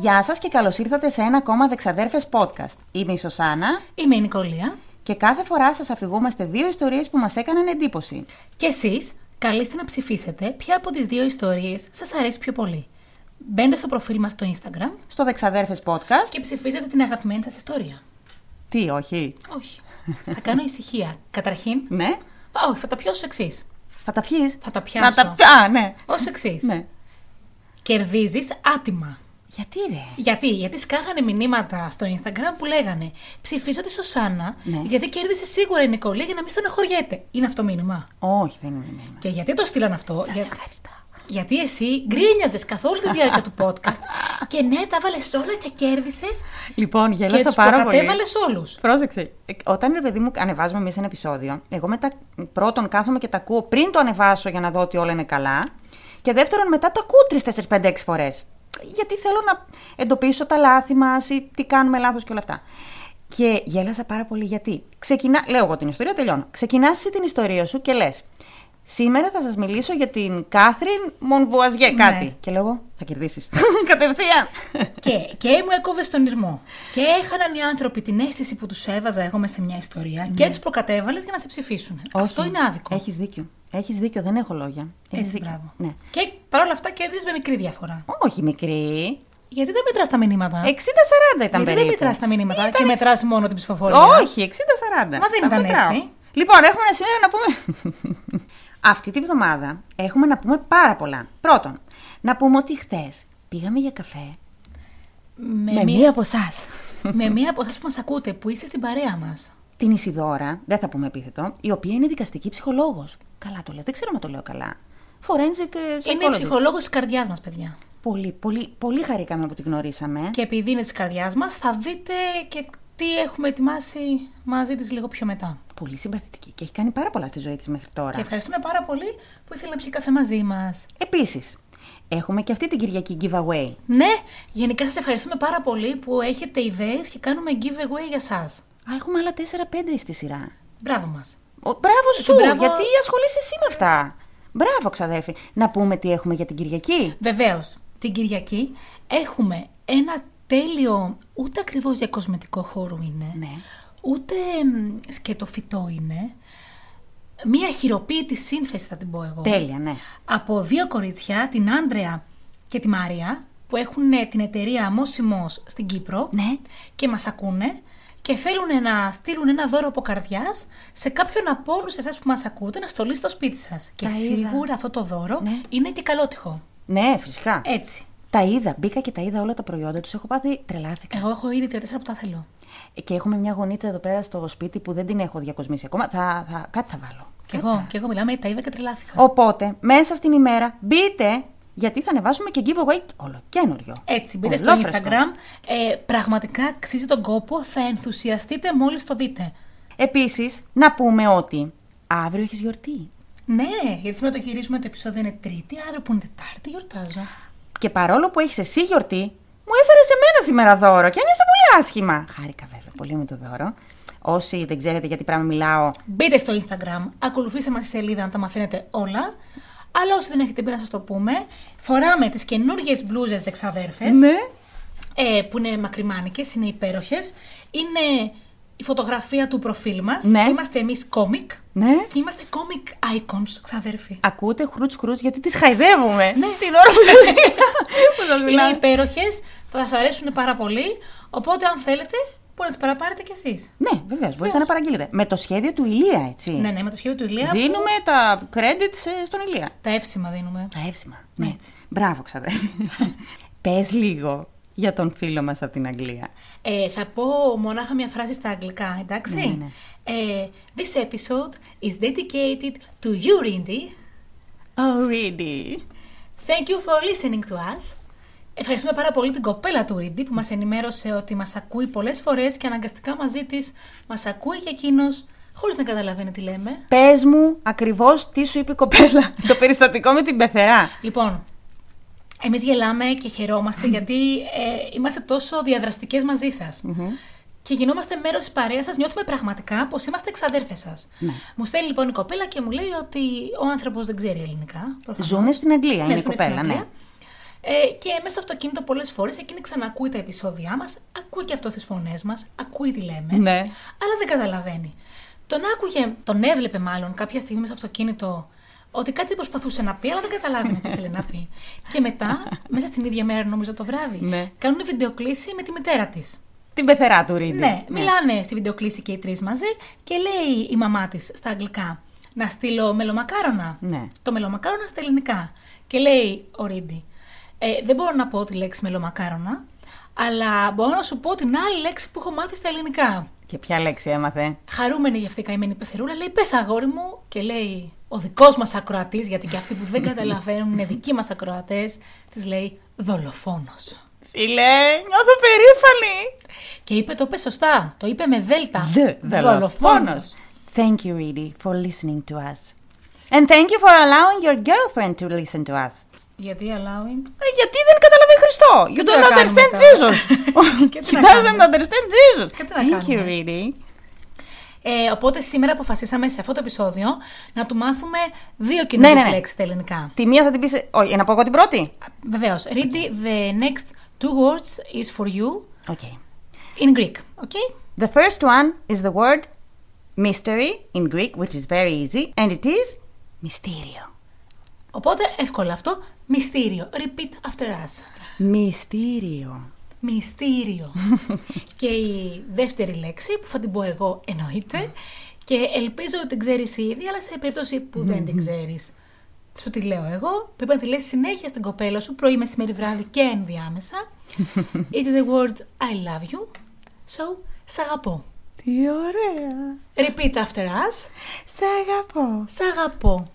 Γεια σας και καλώς ήρθατε σε ένα ακόμα Δεξαδέρφες podcast. Είμαι η Σωσάνα Είμαι η Νικολία. και κάθε φορά σας αφηγούμαστε δύο ιστορίες που μας έκαναν εντύπωση. Και εσείς καλείστε να ψηφίσετε ποια από τις δύο ιστορίες σας αρέσει πιο πολύ. Μπαίνετε στο προφίλ μας στο Instagram Στο Δεξαδέρφες podcast. και ψηφίζετε την αγαπημένη σας ιστορία. Τι, όχι; Όχι. θα κάνω ησυχία. Καταρχήν, Ναι. Α, όχι, θα τα πιάσω ως εξής. Θα τα πιείς. Θα τα Να πιάσω. τα πι- Α, ναι. Ω εξής. Ναι. Κερδίζεις άτιμα. Γιατί ρε; Γιατί, γιατί σκάγανε μηνύματα στο Instagram που λέγανε Ψηφίσω τη Σωσάνα Ναι. γιατί κέρδισε σίγουρα η Νικολία για να μην στενοχωριέται. Είναι αυτό μήνυμα; Όχι, δεν είναι μήνυμα. Και γιατί το στείλαν αυτό, Σας για- ευχαριστώ. Γιατί εσύ γκρίνιαζες καθ' όλη τη διάρκεια του podcast και ναι, τα βάλες όλα και κέρδισες Λοιπόν, και γέλασα τους πάρα πολύ. προκατέβαλες όλους. Πρόσεξε. Ε, Όταν ρε παιδί μου ανεβάζουμε εμείς ένα επεισόδιο, εγώ μετά πρώτον κάθομαι και τα ακούω πριν το ανεβάσω για να δω ότι όλα είναι καλά. Και δεύτερον, μετά το ακούω 3, 4, 5, 6 φορές. Γιατί θέλω να εντοπίσω τα λάθη μας ή τι κάνουμε λάθος και όλα αυτά. Και γέλασα πάρα πολύ γιατί. Ξεκινά, λέω εγώ την ιστορία, τελειώνω. Ξεκινάς εσύ την ιστορία σου και λες. Σήμερα θα σας μιλήσω για την Κάθριν Μονβουαζιέ, κάτι. Ναι. Και λέω εγώ, θα κερδίσεις. Κατευθείαν. και, και μου έκοβε στον ήρμο. Και έχαναν οι άνθρωποι την αίσθηση που τους έβαζα εγώ μέσα σε μια ιστορία και τους προκατέβαλες για να σε ψηφίσουν. Αυτό είναι άδικο. Έχεις δίκιο. Έχεις δίκιο, δεν έχω λόγια. Έχεις Έτσι, δίκιο. μπράβο. Ναι. Και παρόλα αυτά κέρδισες με μικρή διαφορά. Όχι μικρή. Γιατί δεν μετράς τα μηνύματα; 60-40 ήταν Γιατί δεν περίπου. μετράς τα μηνύματα Ήταν και εξ- μετράς μόνο την ψηφοφορία; Όχι, 60-40. δεν Τα ήταν μετράω. έτσι. Λοιπόν, έχουμε σήμερα να πούμε. Αυτή τη βδομάδα έχουμε να πούμε πάρα πολλά. Πρώτον, να πούμε ότι χθες πήγαμε για καφέ Με, με μία, μία από εσάς. με μία από εσάς που μας ακούτε, που είστε στην παρέα μας. Την Ισιδώρα, δεν θα πούμε επίθετο, η οποία είναι δικαστική ψυχολόγος. Καλά το λέω, δεν ξέρω αν το λέω καλά. Forensic ε, Είναι η psychologist. ψυχολόγος της καρδιάς μας, παιδιά. Πολύ, πολύ, πολύ χαρήκαμε που τη γνωρίσαμε. Και επειδή είναι της καρδιάς μας, θα δείτε και τι έχουμε ετοιμάσει μαζί της λίγο πιο μετά. Πολύ συμπαθητική και έχει κάνει πάρα πολλά στη ζωή της μέχρι τώρα. Και ευχαριστούμε πάρα πολύ που ήθελε να πιει καφέ μαζί μας. Επίσης, έχουμε και αυτή την Κυριακή giveaway. Ναι, γενικά σας ευχαριστούμε πάρα πολύ που έχετε ιδέες και κάνουμε giveaway για εσά. Α, έχουμε άλλα 4-5 στη σειρά. Μπράβο μας. Ο, μπράβο σου, μπράβο. γιατί ασχολείσαι εσύ με αυτά. Μπράβο, ξαδέρφη. Να πούμε τι έχουμε για την Κυριακή. Βεβαίως, την Κυριακή έχουμε ένα τέλειο, ούτε ακριβώς για κοσμετικό χώρο είναι, Ναι. Ούτε μ, σκετοφυτό είναι. Μία χειροποίητη σύνθεση θα την πω εγώ. Τέλεια, ναι. από δύο κορίτσια, την Άντρεα και τη Μαρία, που έχουν ε, την εταιρεία Αμόσιμος στην Κύπρο Ναι. και μας ακούνε και θέλουν να στείλουν ένα δώρο από καρδιάς σε κάποιον από όλους εσάς που μας ακούτε να στολίσει στο σπίτι σας. Και Τα είδα. σίγουρα αυτό το δώρο Ναι. είναι και καλότυχο. Ναι, φυσικά. Έτσι. Τα είδα. Μπήκα και τα είδα όλα τα προϊόντα τους. Έχω πάθει τρελάθηκα. Εγώ έχω ήδη τρία-τέσσερα που τα θέλω. Και έχουμε μια γωνίτσα εδώ πέρα στο σπίτι που δεν την έχω διακοσμήσει ακόμα. Θα, θα, κάτι θα βάλω. Και εγώ, και εγώ μιλάμε, τα είδα και τρελάθηκα. Οπότε, μέσα στην ημέρα μπείτε, γιατί θα ανεβάσουμε και giveaway ολοκένουργιο. Έτσι, μπείτε στο Ολόφρεσκο. Instagram. Ε, πραγματικά αξίζει τον κόπο, θα ενθουσιαστείτε μόλις το δείτε. Επίσης, να πούμε ότι αύριο έχεις γιορτή. Ναι, γιατί σήμερα το γυρίζουμε το επεισόδιο είναι Τρίτη, αύριο που είναι Τετάρτη γιορτάζω. Και παρόλο που έχεις εσύ γιορτή, μου έφερες σε μένα σήμερα δώρο και ένιωσα πολύ άσχημα. Χάρηκα βέβαια πολύ με το δώρο. Όσοι δεν ξέρετε για τι πράγμα μιλάω, Μπείτε στο Instagram, ακολουθήστε μας στη σελίδα να τα μαθαίνετε όλα. Αλλά όσοι δεν έχετε μπει να σας το πούμε, φοράμε τις καινούργιες μπλούζες δεξαδέρφες, Ναι. ε, που είναι μακριμάνικες, είναι υπέροχες. Είναι η φωτογραφία του προφίλ μας. Ναι. Είμαστε εμείς κόμικ. Ναι. Και είμαστε comic icons, ξαδέρφοι. Ακούτε χρούτς χρούτς γιατί τις χαϊδεύουμε. Ναι. Την ώρα που σας, που σας Είναι μιλάω. υπέροχες, θα σας αρέσουν πάρα πολύ. Οπότε αν θέλετε, μπορείτε να τις παραπάρετε κι εσείς. Ναι, βεβαίως, μπορείτε να παραγγείλετε. Με το σχέδιο του Ηλία, έτσι. Ναι, ναι, με το σχέδιο του Ηλία. που Δίνουμε τα credits ε, στον Ηλία. Τα εύσημα δίνουμε. Τα εύσημα. Ναι. Έτσι. Μπράβο, ξαδέρφη. Πες λίγο για τον φίλο μας από την Αγγλία. Ε, θα πω μονάχα μια φράση στα αγγλικά, εντάξει; Ναι, ναι. Ε, this episode is dedicated to you, Rindy. Oh, really? Thank you for listening to us. Ευχαριστούμε πάρα πολύ την κοπέλα του Rindy που μας ενημέρωσε ότι μας ακούει πολλές φορές και αναγκαστικά μαζί της μας ακούει και εκείνος χωρίς να καταλαβαίνει τι λέμε. Πες μου ακριβώς τι σου είπε η κοπέλα. το περιστατικό με την πεθερά. Λοιπόν, εμείς γελάμε και χαιρόμαστε γιατί ε, είμαστε τόσο διαδραστικές μαζί σας. Και γινόμαστε μέρος της παρέας σας, νιώθουμε πραγματικά πως είμαστε εξαδέρφες σας. Ναι. Μου στέλνει λοιπόν η κοπέλα και μου λέει ότι ο άνθρωπος δεν ξέρει ελληνικά. προφανώς. Ζούνε στην Αγγλία, Ναι, είναι η ζουνε στην κοπέλα, ναι. Αγγλία. Ε, και μέσα στο αυτοκίνητο πολλές φορές εκείνη ξανακούει τα επεισόδια μας, ακούει και αυτός τις φωνές μας, ακούει τι λέμε, Ναι. αλλά δεν καταλαβαίνει. Τον άκουγε, τον έβλεπε μάλλον κάποια στιγμή μέσα στο αυτοκίνητο ότι κάτι προσπαθούσε να πει, αλλά δεν καταλάβαινε τι θέλει να πει. Και μετά, μέσα στην ίδια μέρα, νομίζω το βράδυ, Ναι. κάνουν βιντεοκλήση με τη μητέρα της. Την πεθερά του Ρίντ. Ναι, μιλάνε στη βιντεοκλήση και οι τρεις μαζί και λέει η μαμά της στα αγγλικά να στείλω μελομακάρονα. Ναι. Το μελομακάρονα στα ελληνικά. Και λέει ο Ρίντι, ε, δεν μπορώ να πω τη λέξη μελομακάρονα, αλλά μπορώ να σου πω την άλλη λέξη που έχω μάθει στα ελληνικά. Και ποια λέξη έμαθε; Χαρούμενη για αυτή η καημένη πεθερούλα, λέει: Πες αγόρι μου, και λέει: Ο δικός μας ακροατής, γιατί και αυτοί που δεν καταλαβαίνουν είναι δικοί μας ακροατές, της λέει: Δολοφόνος. Φίλε, νιώθω περήφανη. Και είπε: Το είπε σωστά. Το είπε με δέλτα. Δε, δολοφόνος. Thank you, Reedy, for listening to us. And thank you for allowing your girlfriend to listen to us. Γιατί allowing; Ε, γιατί δεν καταλαβαίνει Χριστό. You τι don't να κάνουμε understand τώρα; Jesus. Και τι He να doesn't κάνουμε. understand Jesus. Και τι να Thank you, κάνουμε. Reedy. Ε, οπότε σήμερα αποφασίσαμε σε αυτό το επεισόδιο να του μάθουμε δύο καινούριε Ναι, ναι, ναι. λέξεις στα ελληνικά. Τη μία θα την πεις. Όχι, να πω εγώ την πρώτη; Βεβαίως. Ready, the next two words is for you Okay. in Greek. Okay? The first one is the word mystery in Greek, which is very easy, and it is mysterio. Οπότε εύκολο αυτό. Μυστήριο. Repeat after us. Mysterio. Μυστήριο. και η δεύτερη λέξη που θα την πω εγώ εννοείται και ελπίζω ότι την ξέρεις ήδη, αλλά σε περίπτωση που δεν την ξέρεις. Σου τη λέω εγώ, πρέπει να τη λες συνέχεια στην κοπέλα σου, πρωί, μεσημέρι, βράδυ και ενδιάμεσα. It's the word I love you, so σ' αγαπώ. Τι ωραία. Repeat after us, Σ' αγαπώ. σ' αγαπώ.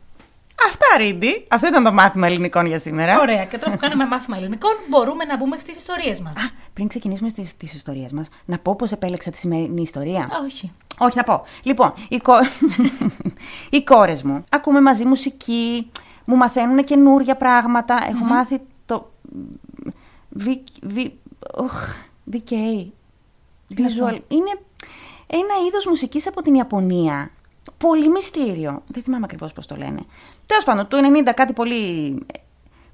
Αυτά, Ρίντι. Αυτό ήταν το μάθημα ελληνικών για σήμερα. Ωραία, και τώρα που κάνουμε μάθημα ελληνικών, μπορούμε να μπούμε στις ιστορίες μας. Α, πριν ξεκινήσουμε στις, στις ιστορίες μας, να πω πώς επέλεξα τη σημερινή ιστορία. Όχι. Όχι, θα πω. Λοιπόν, οι, κο... οι κόρες μου ακούμε μαζί μουσική, μου μαθαίνουν καινούρια πράγματα. Έχω μάθει το... V... V... Οχ, VK. Visual. Είναι ένα είδος μουσικής από την Ιαπωνία. Πολύ μυστήριο. Δεν θυμάμαι ακριβώς πώς το λένε. Τέλος πάντων, του 90 κάτι πολύ...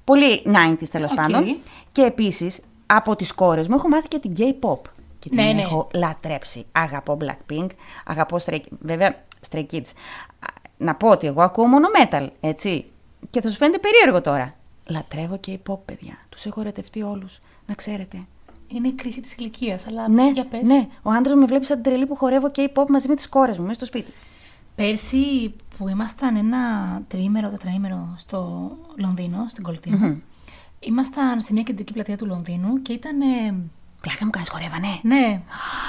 Πολύ 90s τέλος Οκ. πάντων. Και επίσης, από τις κόρες μου έχω μάθει και την K-pop. Και την Ναι, ναι. έχω λατρέψει. Αγαπώ Blackpink, αγαπώ Stray Βέβαια, Stray Kids. Α, Να πω ότι εγώ ακούω μόνο metal, έτσι. Και θα σου φαίνεται περίεργο τώρα. Λατρεύω K-pop, παιδιά. Τους έχω ρετευτεί όλους, να ξέρετε. Είναι η κρίση της ηλικίας, αλλά Ναι, για πες. ναι. Ο άντρας με βλέπει σαν την τρελή που χορεύω K-pop μαζί με τις κόρες μου μέσα στο σπίτι. Πέρσι που ήμασταν ένα τριήμερο, τετραήμερο στο Λονδίνο, στην κολυτη ήμασταν σε μια κεντρική πλατεία του Λονδίνου και ήταν. ε, Πλάκα μου κάνεις χορεύανε. Ναι,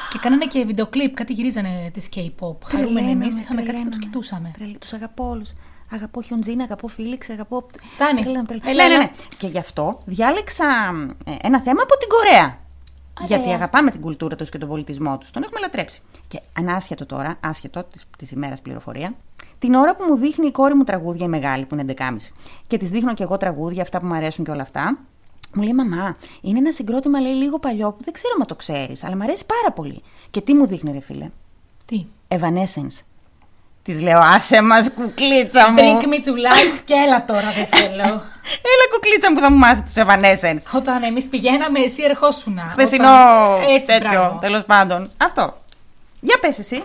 και κάνανε και βιντεοκλίπ, κάτι γυρίζανε της K-pop. Χαρούμενοι Τρελαίνομαι, εμείς, είχαμε κάτσει και τους τρελαίνομαι. κοιτούσαμε. Τρελ- Τους αγαπώ όλους. Αγαπώ Χιοντζίν, αγαπώ Φίλιξ, αγαπώ. Φτάνει. Τρελαίνομαι, τρελαίνομαι. Έλα, Ναι, ναι, έλα. ναι. Και γι' αυτό διάλεξα ε, ένα θέμα από την Κορέα. Ωραία. Γιατί αγαπάμε την κουλτούρα τους και τον πολιτισμό τους. Τον έχουμε λατρέψει. Και ανάσχετο τώρα, άσχετο της ημέρας πληροφορία, την ώρα που μου δείχνει η κόρη μου τραγούδια η μεγάλη, που είναι 11.30, και της δείχνω και εγώ τραγούδια, αυτά που μου αρέσουν και όλα αυτά, μου λέει Μαμά, είναι ένα συγκρότημα λέει λίγο παλιό που δεν ξέρω αν το ξέρεις, αλλά μου αρέσει πάρα πολύ. Και τι μου δείχνει, ρε φίλε; Τι; Evanescence. Της λέω, άσε μας, κουκλίτσα μου. Drink me to life και έλα τώρα, δεν θέλω. Έλα, κουκλίτσα μου που θα μου μάθεις του Evanescence. Όταν εμείς πηγαίναμε, εσύ ερχόσουνα. Χθεσινό Όταν- Έτσι, τέτοιο, μπράβο. τέλος πάντων. Αυτό. Για πες εσύ.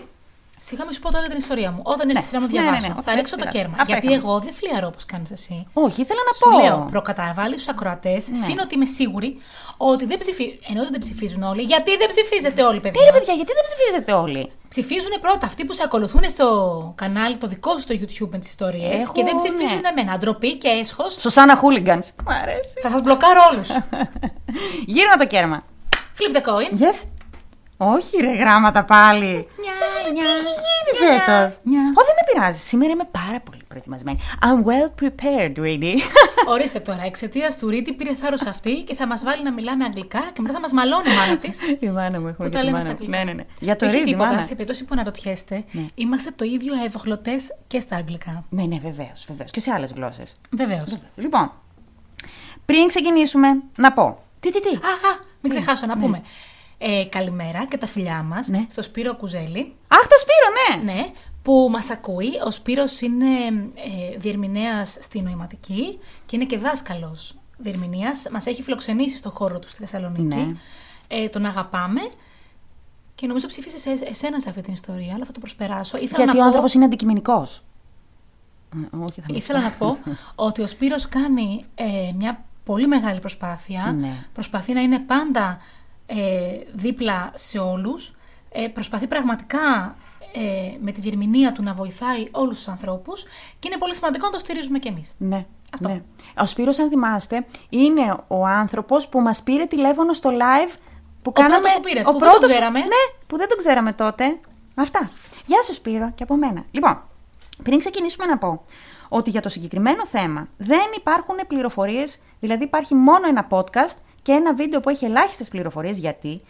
Σιγά μη σου πω τώρα την ιστορία μου. Όταν ήρθε η σειρά μου να Ναι, ναι, διαβάσω, ναι, θα ναι, ρίξω το σειρά. κέρμα. Αυτά Γιατί είχαμε. εγώ δεν φλιαρώ όπως κάνεις εσύ. Όχι, ήθελα να Σου πω. λέω, προκαταβάλει τους ακροατές, Ναι. σύν ότι είμαι σίγουρη ότι δεν ψηφίζουν. Ενώ ότι δεν ψηφίζουν όλοι, γιατί δεν ψηφίζετε όλοι, παιδιά; Ναι, ρε παιδιά, γιατί δεν ψηφίζετε όλοι; Ψηφίζουν πρώτα αυτοί που σε ακολουθούν στο κανάλι το δικό σου στο YouTube με τις ιστορίες Έχω, και δεν ναι. ψηφίζουν εμένα. Ντροπή και έσχος. Σωσάνα Χούλιγκανς. Μ' αρέσει. Θα σας μπλοκάρω όλους. Γύρνα το κέρμα. Flip the coin. Yes. Όχι, ρε γράμματα πάλι. Νιά, Τι νιά, έχει γίνει νιά, φέτος; νιά. Ω, δεν με πειράζει. Σήμερα είμαι πάρα πολύ προετοιμασμένη. I'm well prepared, really. Ορίστε τώρα, εξαιτίας του Ρίτη πήρε θάρρος αυτή και θα μας βάλει να μιλάμε αγγλικά και μετά θα μας μαλώνει η μάνα της. Η μάνα μου έχουμε Που και τα τη λέμε μάνα στα μου. αγγλικά. Ναι, ναι, ναι. Για το Δεν έχει ρίδι, τίποτα. μάνα. Σε περίπτωση που αναρωτιέστε, Ναι. είμαστε το ίδιο ευοχλωτέ και στα αγγλικά. Ναι, ναι, βεβαίως, βεβαίως. Και σε άλλες γλώσσες. Βεβαίως. Λοιπόν, πριν ξεκινήσουμε, να πω. Τι, τι, τι. Α, α, μην ξεχάσω να πούμε. Ε, καλημέρα και τα φιλιά μας Ναι. στο Σπύρο Κουζέλη. Αχ, το Σπύρο, ναι. Ναι, που μας ακούει. Ο Σπύρος είναι ε, διερμηνέας στη νοηματική και είναι και δάσκαλος διερμηνίας. Μας έχει φιλοξενήσει στο χώρο του στη Θεσσαλονίκη. Ναι. Ε, τον αγαπάμε. Και νομίζω ψήφισε σε εσένα σε αυτή την ιστορία, αλλά θα το προσπεράσω. Ήθελα Γιατί να ο πω- άνθρωπος είναι αντικειμενικός. Όχι, θα με Ήθελα να πω ότι ο Σπύρος κάνει ε, μια πολύ μεγάλη προσπάθεια. Ναι. Προσπαθεί να είναι πάντα ε, δίπλα σε όλους. Ε, προσπαθεί πραγματικά ε, με τη διερμηνία του να βοηθάει όλους τους ανθρώπους και είναι πολύ σημαντικό να το στηρίζουμε κι εμείς. Ναι. Αυτό. ναι. Ο Σπύρος, αν θυμάστε, είναι ο άνθρωπος που μας πήρε τηλέφωνο στο live που κάναμε... πρώτος που πήρε, που δεν τον ξέραμε. Ναι, που δεν τον ξέραμε τότε. Αυτά. Γεια σου Σπύρο και από μένα. Λοιπόν, πριν ξεκινήσουμε να πω ότι για το συγκεκριμένο θέμα δεν υπάρχουν πληροφορίες, δηλαδή υπάρχει μόνο ένα podcast και ένα βίντεο που έχει ελάχιστες πληροφορίες γιατί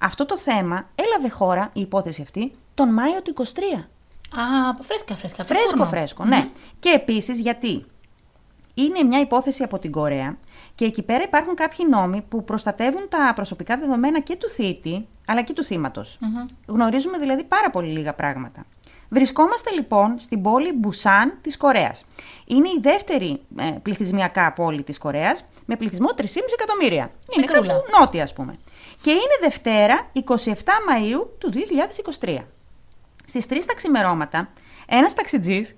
αυτό το θέμα έλαβε χώρα, η υπόθεση αυτή, τον Μάιο του 23. Α, φρέσκα, φρέσκα. από το Φρέσκο, φούρνο. φρέσκο, ναι. Και επίσης γιατί είναι μια υπόθεση από την Κορέα και εκεί πέρα υπάρχουν κάποιοι νόμοι που προστατεύουν τα προσωπικά δεδομένα και του θήτη αλλά και του θύματος. Γνωρίζουμε δηλαδή πάρα πολύ λίγα πράγματα. Βρισκόμαστε λοιπόν στην πόλη Μπουσάν της Κορέας. Είναι η δεύτερη ε, πληθυσμιακά πόλη της Κορέας με πληθυσμό 3,5 εκατομμύρια. Είναι Μικρούλα. κάπου νότια ας πούμε. Και είναι Δευτέρα 27 Μαΐου του 2023. Στις 3 τα ξημερώματα, ένας ταξιτζής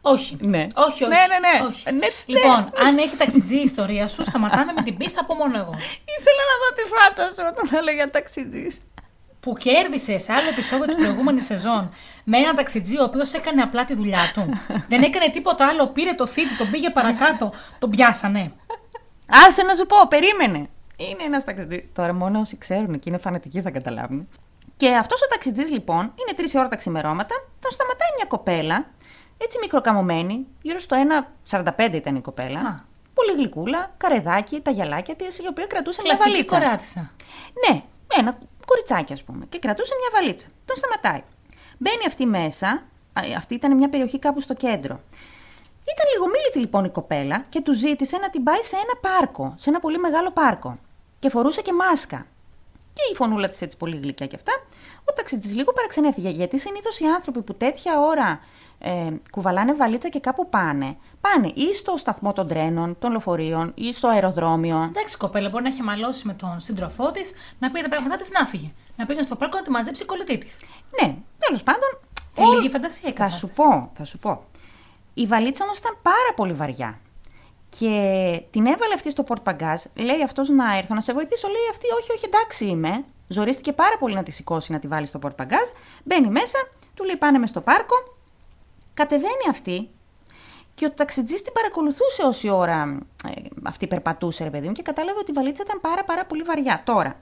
Όχι. Ναι. Όχι, όχι. Ναι, ναι, ναι. όχι. Ναι, ναι. Λοιπόν, αν έχει ταξιτζή η ιστορία σου, σταματάμε με την πίστα από μόνο εγώ. Ήθελα να δω τη φάτσα σου όταν έλεγα ταξιτζής. Που κέρδισε σε άλλο επεισόδιο της προηγούμενης σεζόν με έναν ταξιτζή ο οποίος έκανε απλά τη δουλειά του. Δεν έκανε τίποτα άλλο. Πήρε το θήτη, τον πήγε παρακάτω, τον πιάσανε. Άσε να σου πω, περίμενε. Είναι ένας ταξιτζή. Τώρα μόνο όσοι ξέρουν και είναι φανατικοί θα καταλάβουν. Και αυτός ο ταξιτζής λοιπόν, είναι τρεις ώρα τα ξημερώματα, τον σταματάει μια κοπέλα, έτσι μικροκαμωμένη, γύρω στο 1,45 ήταν η κοπέλα. Α. Πολύ γλυκούλα, καρεδάκι, τα γυαλάκια της, η οποία κρατούσε μια Κλασική βαλίτσα. κοράτισα. Ναι, ένα κοριτσάκι, ας πούμε. Και κρατούσε μια βαλίτσα. Τον σταματάει. Μπαίνει αυτή μέσα. α, Αυτή ήταν μια περιοχή κάπου στο κέντρο. Ήταν λιγομίλητη λοιπόν η κοπέλα και του ζήτησε να την πάει σε ένα πάρκο, σε ένα πολύ μεγάλο πάρκο. Και φορούσε και μάσκα. Και η φωνούλα της έτσι πολύ γλυκιά και αυτά. Ο ταξιτζής λίγο παραξενεύτηκε γιατί συνήθως οι άνθρωποι που τέτοια ώρα ε, κουβαλάνε βαλίτσα και κάπου πάνε, πάνε ή στο σταθμό των τρένων, των λεωφορείων ή στο αεροδρόμιο. Εντάξει, η κοπέλα μπορεί να έχει μαλώσει με τον σύντροφό της, να πήρε τα πράγματά της να φύγει. Να πήγαινε στο πάρκο να τη μαζέψει η κολλητή της. Ναι, τέλος πάντων. Θέλει όλ- λίγη φαντασία η Θα σου κατάσταση. πω, θα σου πω. Η βαλίτσα όμως ήταν πάρα πολύ βαριά. Και την έβαλε αυτή στο πορτπαγκάζ. Λέει αυτός να έρθω να σε βοηθήσω. Λέει αυτή, όχι, όχι, εντάξει είμαι. Ζορίστηκε πάρα πολύ να τη σηκώσει να τη βάλει στο πορτπαγκάζ. Μπαίνει μέσα, του λέει πάνε μες στο πάρκο. Κατεβαίνει αυτή και ο ταξιτζή την παρακολουθούσε όση ώρα ε, αυτή περπατούσε, ρε παιδί μου, και κατάλαβε ότι η βαλίτσα ήταν πάρα, πάρα πολύ βαριά. Τώρα,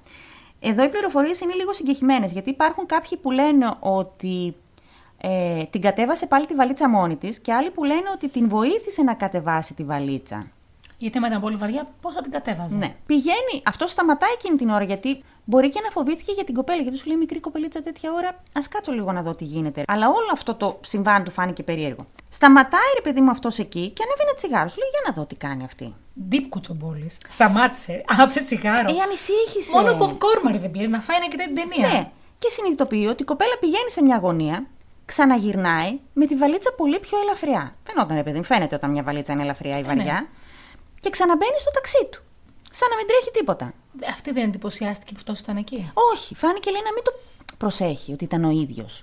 εδώ οι πληροφορίες είναι λίγο συγκεχημένες, γιατί υπάρχουν κάποιοι που λένε ότι ε, την κατέβασε πάλι τη βαλίτσα μόνη της και άλλοι που λένε ότι την βοήθησε να κατεβάσει τη βαλίτσα. Γιατί άμα ήταν πολύ βαριά, πώς θα την κατέβαζε; Ναι. Πηγαίνει, αυτό σταματάει εκείνη την ώρα γιατί μπορεί και να φοβήθηκε για την κοπέλα. Γιατί σου λέει μικρή κοπελίτσα τέτοια ώρα, ας κάτσω λίγο να δω τι γίνεται. Αλλά όλο αυτό το συμβάν του φάνηκε περίεργο. Σταματάει ρε παιδί μου αυτός εκεί και ανέβει ένα τσιγάρο. Σου λέει για να δω τι κάνει αυτή. Deep κουτσομπόλης. Σταμάτησε, άψε τσιγάρο. Ε, ανησύχησε. Μόνο popcorn δεν πήρε να φάει να κοιτάει την ταινία. Ναι. Και συνειδητοποιεί ότι η κοπέλα πηγαίνει σε μια γωνία, ξαναγυρνάει με τη βαλίτσα πολύ πιο ελαφριά. Φαινόταν, ρε παιδί μου, φαίνεται όταν μια βαλίτσα είναι ελαφριά ή ναι. Βαριά. Και ξαναμπαίνει στο ταξί του. Σαν να μην τρέχει τίποτα. Αυτή δεν εντυπωσιάστηκε που αυτό ήταν εκεί; Όχι, φάνηκε λέει να μην το προσέχει ότι ήταν ο ίδιος.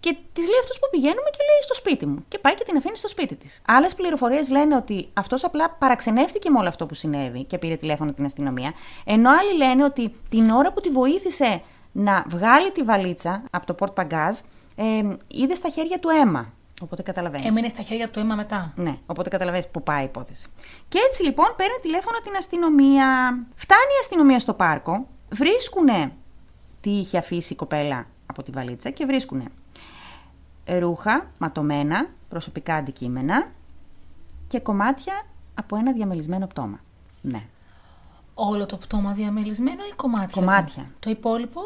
Και της λέει αυτός που πηγαίνουμε και λέει στο σπίτι μου. Και πάει και την αφήνει στο σπίτι της. Άλλες πληροφορίες λένε ότι αυτός απλά παραξενεύτηκε με όλο αυτό που συνέβη και πήρε τηλέφωνο την αστυνομία. Ενώ άλλοι λένε ότι την ώρα που τη βοήθησε να βγάλει τη βαλίτσα από το πορτ παγκάζ, ε, είδε στα χέρια του αίμα. Οπότε καταλαβαίνεις. Έμεινε στα χέρια του αίμα μετά. Ναι, οπότε καταλαβαίνεις που πάει η υπόθεση. Και έτσι λοιπόν παίρνει τηλέφωνο την αστυνομία. Φτάνει η αστυνομία στο πάρκο, βρίσκουνε τι είχε αφήσει η κοπέλα από τη βαλίτσα και βρίσκουνε ρούχα ματωμένα, προσωπικά αντικείμενα και κομμάτια από ένα διαμελισμένο πτώμα. Ναι. Όλο το πτώμα διαμελισμένο ή κομμάτια. Κομμάτια. του; Το υπόλοιπο;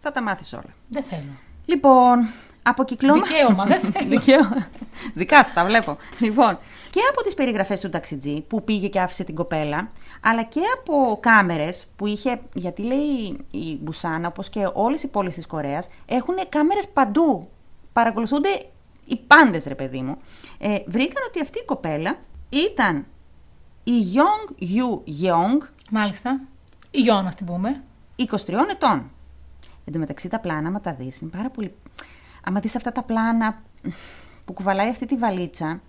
Θα τα μάθεις όλα. δεν θέλω. Λοιπόν, αποκυκλώμα... Δικαίωμα, δεν θέλω. Δικαίωμα. Δικά σου τα βλέπω. Λοιπόν, και από τις περιγραφές του ταξιτζή που πήγε και άφησε την κοπέλα, αλλά και από κάμερες που είχε, γιατί λέει η Μπουσάνα, όπως και όλες οι πόλεις της Κορέας, έχουν κάμερες παντού. Παρακολουθούνται οι πάντες, ρε παιδί μου. Ε, βρήκαν ότι αυτή η κοπέλα ήταν η Young Yu Young, Μάλιστα. Η Γιώνα, να την πούμε. 23 ετών. Εν τω μεταξύ τα πλάνα, άμα τα δεις, είναι πάρα πολύ... Άμα δεις αυτά τα πλάνα που κουβαλάει αυτή τη βαλίτσα,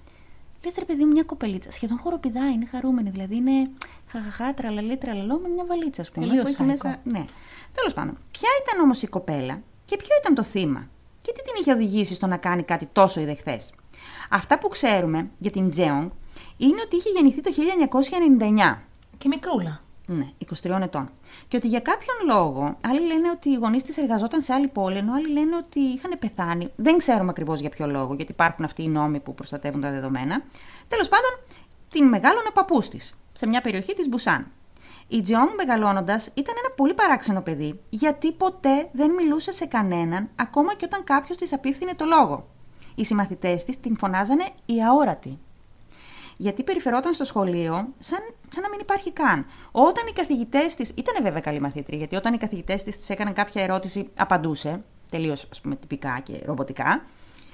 λες ρε παιδί μου μια κοπελίτσα, σχεδόν χοροπηδάει, είναι χαρούμενη, δηλαδή είναι χαχαχά, τραλαλή, τραλαλό με μια βαλίτσα, ας πούμε. Τελείως που έχει psycho. Ναι. Τέλος πάντων, ποια ήταν όμως η κοπέλα και ποιο ήταν το θύμα και τι την είχε οδηγήσει στο να κάνει κάτι τόσο ιδεχθές; Αυτά που ξέρουμε για την Τζέονγκ είναι ότι είχε γεννηθεί το 1999. Και μικρούλα. Ναι, 23 ετών. Και ότι για κάποιον λόγο, άλλοι λένε ότι οι γονείς της εργαζόταν σε άλλη πόλη, ενώ άλλοι λένε ότι είχαν πεθάνει. Δεν ξέρουμε ακριβώς για ποιο λόγο, γιατί υπάρχουν αυτοί οι νόμοι που προστατεύουν τα δεδομένα. Τέλος πάντων, την μεγάλωνε ο παππούς της, σε μια περιοχή της Μπουσάν. Η Τζιόγκ μεγαλώνοντας ήταν ένα πολύ παράξενο παιδί, γιατί ποτέ δεν μιλούσε σε κανέναν, ακόμα και όταν κάποιος της απίφθινε το λόγο. Οι συμμαθητές της την φωνάζανε η αόρατη γιατί περιφερόταν στο σχολείο σαν, σαν να μην υπάρχει καν. Όταν οι καθηγητές της. ήταν βέβαια καλή μαθήτρια, γιατί όταν οι καθηγητές της της έκαναν κάποια ερώτηση, απαντούσε. Τελείως, ας πούμε, τυπικά και ρομποτικά.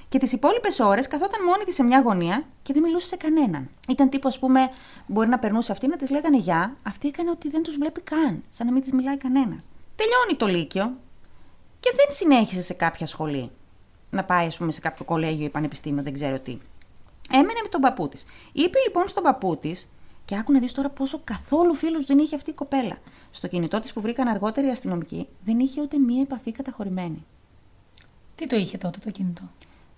Και τις υπόλοιπες ώρες καθόταν μόνη της σε μια γωνία και δεν μιλούσε σε κανέναν. Ήταν τύπο, ας πούμε, μπορεί να περνούσε αυτή να της λέγανε Γεια, αυτή έκανε ότι δεν τους βλέπει καν, σαν να μην της μιλάει κανένας. Τελειώνει το Λύκειο και δεν συνέχισε σε κάποια σχολή. Να πάει, ας πούμε, σε κάποιο κολέγιο ή πανεπιστήμιο, δεν ξέρω τι. Έμενε με τον παππού της. Είπε λοιπόν στον παππού της, και άκου να δεις τώρα πόσο καθόλου φίλους δεν είχε αυτή η κοπέλα. Στο κινητό της που βρήκαν αργότερα οι αστυνομικοί, δεν είχε ούτε μία επαφή καταχωρημένη. Τι το είχε τότε το κινητό;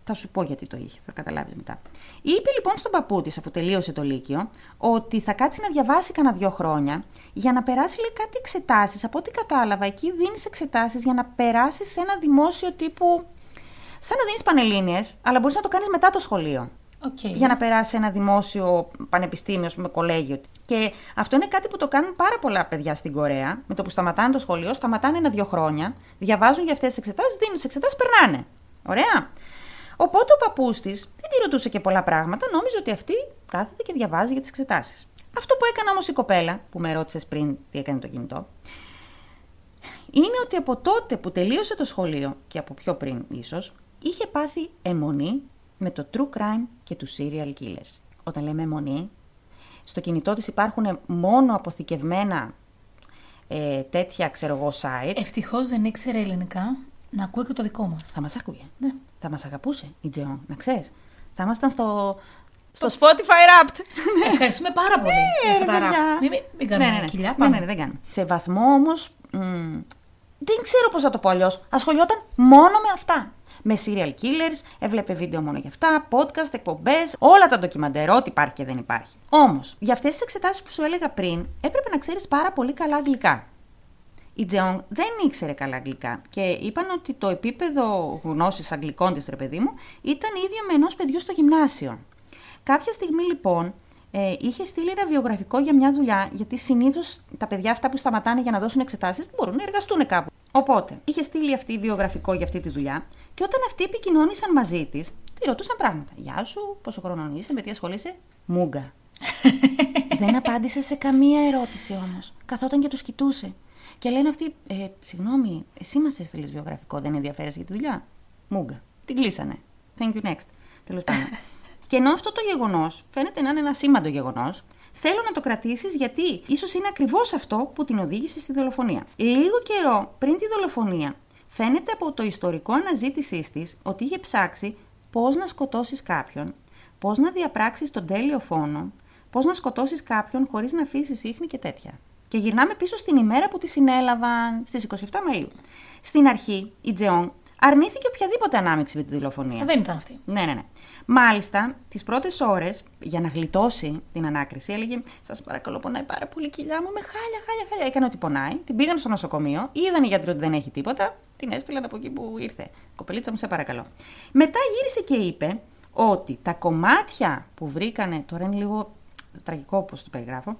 Θα σου πω γιατί το είχε, θα καταλάβεις μετά. Είπε λοιπόν στον παππού της, αφού τελείωσε το Λύκειο, ότι θα κάτσει να διαβάσει κανένα δύο χρόνια για να περάσει λέει, κάτι εξετάσεις. Από ό,τι κατάλαβα, εκεί δίνεις εξετάσεις για να περάσεις σε ένα δημόσιο τύπου. Σαν να δίνεις πανελίνε, αλλά μπορείς να το κάνεις μετά το σχολείο Okay. για να περάσει σε ένα δημόσιο πανεπιστήμιο, ας πούμε, κολέγιο. Και αυτό είναι κάτι που το κάνουν πάρα πολλά παιδιά στην Κορέα. Με το που σταματάνε το σχολείο, σταματάνε ένα-δύο χρόνια, διαβάζουν για αυτές τις εξετάσεις, δίνουν τις εξετάσεις, περνάνε. Ωραία. Οπότε ο παππούς της δεν τη ρωτούσε και πολλά πράγματα, νόμιζε ότι αυτή κάθεται και διαβάζει για τις εξετάσεις. Αυτό που έκανε όμως η κοπέλα, που με ρώτησες πριν τι έκανε το κινητό, είναι ότι από τότε που τελείωσε το σχολείο και από πιο πριν ίσως, είχε πάθει αιμονή με το true crime και τους serial killers. Όταν λέμε αιμονή, στο κινητό της υπάρχουν μόνο αποθηκευμένα ε, τέτοια, ξέρω εγώ, site. Ευτυχώς δεν ήξερε ελληνικά να ακούει και το δικό μας. Θα μας άκουγε. Ναι. Θα μας αγαπούσε η Τζεόν, να ξέρεις. Θα ήμασταν στο, στο Spotify Wrapped. Ευχαριστούμε πάρα πολύ για αυτά τα ρε, παιδιά. ραπ. Μην, μην, μην κάνουμε ναι, ναι, ναι. κοιλιά, Ναι, πάμε. ναι, ναι, δεν κάνουμε. Σε βαθμό όμως. δεν ξέρω πώς θα το πω αλλιώς. Ασχολιόταν μόνο με αυτά. Με serial killers, έβλεπε βίντεο μόνο για αυτά, podcast, εκπομπές, όλα τα ντοκιμαντέρ, ό,τι υπάρχει και δεν υπάρχει. Όμως, για αυτές τις εξετάσεις που σου έλεγα πριν, έπρεπε να ξέρεις πάρα πολύ καλά αγγλικά. Η Τζεόν δεν ήξερε καλά αγγλικά και είπαν ότι το επίπεδο γνώσης αγγλικών της, ρε παιδί μου, ήταν ίδιο με ενός παιδιού στο γυμνάσιο. Κάποια στιγμή λοιπόν ε, είχε στείλει ένα βιογραφικό για μια δουλειά, γιατί συνήθως τα παιδιά αυτά που σταματάνε για να δώσουν εξετάσεις μπορούν να εργαστούν κάπου. Οπότε, είχε στείλει αυτή βιογραφικό για αυτή τη δουλειά και όταν αυτοί επικοινώνησαν μαζί της, τη ρωτούσαν πράγματα. Γεια σου, πόσο χρόνο είσαι, με τι ασχολείσαι; Μούγκα. Δεν απάντησε σε καμία ερώτηση όμως. Καθόταν και τους κοιτούσε. Και λένε αυτοί, ε, συγγνώμη, εσύ μα έστειλε βιογραφικό, δεν ενδιαφέρεσαι για τη δουλειά; Μούγκα. Την κλείσανε. Thank you next. Τέλος πάντων. και ενώ αυτό το γεγονός φαίνεται να είναι ένα σήμαντο γεγονός, θέλω να το κρατήσεις γιατί ίσως είναι ακριβώς αυτό που την οδήγησε στη δολοφονία. Λίγο καιρό πριν τη δολοφονία, φαίνεται από το ιστορικό αναζήτησή της ότι είχε ψάξει πώς να σκοτώσεις κάποιον, πώς να διαπράξεις τον τέλειο φόνο, πώς να σκοτώσεις κάποιον χωρίς να αφήσεις ίχνη και τέτοια. Και γυρνάμε πίσω στην ημέρα που τη συνέλαβαν στις 27 Μαΐου. Στην αρχή, η Τζεόν αρνήθηκε οποιαδήποτε ανάμειξη με τη δολοφονία. Ε, Δεν ήταν αυτή. Ναι, ναι, ναι. Μάλιστα, τις πρώτες ώρες, για να γλιτώσει την ανάκριση, έλεγε: Σας παρακαλώ, πονάει πάρα πολύ η κοιλιά μου, με χάλια, χάλια, χάλια. Έκανε ότι πονάει. Την πήγαν στο νοσοκομείο, είδαν οι γιατροί ότι δεν έχει τίποτα, την έστειλαν από εκεί που ήρθε. Κοπελίτσα μου, σε παρακαλώ. Μετά γύρισε και είπε ότι τα κομμάτια που βρήκανε. Τώρα είναι λίγο τραγικό όπως το περιγράφω.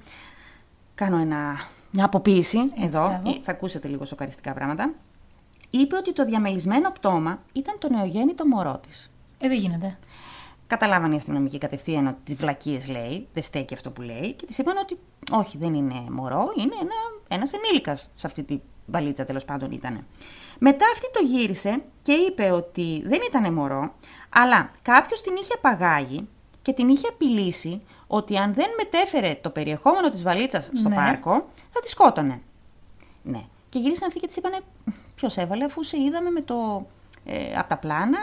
Κάνω ένα, μια αποποίηση εδώ. μπράβο. Ε, Θα ακούσετε λίγο σοκαριστικά πράγματα. Είπε ότι το διαμελισμένο πτώμα ήταν το νεογέννητο μωρό της. Ε, δεν γίνεται. Καταλάβανε οι αστυνομικοί κατευθείαν ότι τις βλακίες λέει, δεν στέκει αυτό που λέει, και της είπαν ότι όχι, δεν είναι μωρό, είναι ένα ένας ενήλικας σε αυτή τη βαλίτσα τέλος πάντων ήταν. Μετά αυτή το γύρισε και είπε ότι δεν ήταν μωρό, αλλά κάποιος την είχε απαγάγει και την είχε απειλήσει ότι αν δεν μετέφερε το περιεχόμενο της βαλίτσας στο Ναι. πάρκο, θα τη σκότωνε. Ναι. Και γυρίσαν αυτοί και της είπανε: Ποιος έβαλε, αφού σε είδαμε με το. Ε, από τα πλάνα.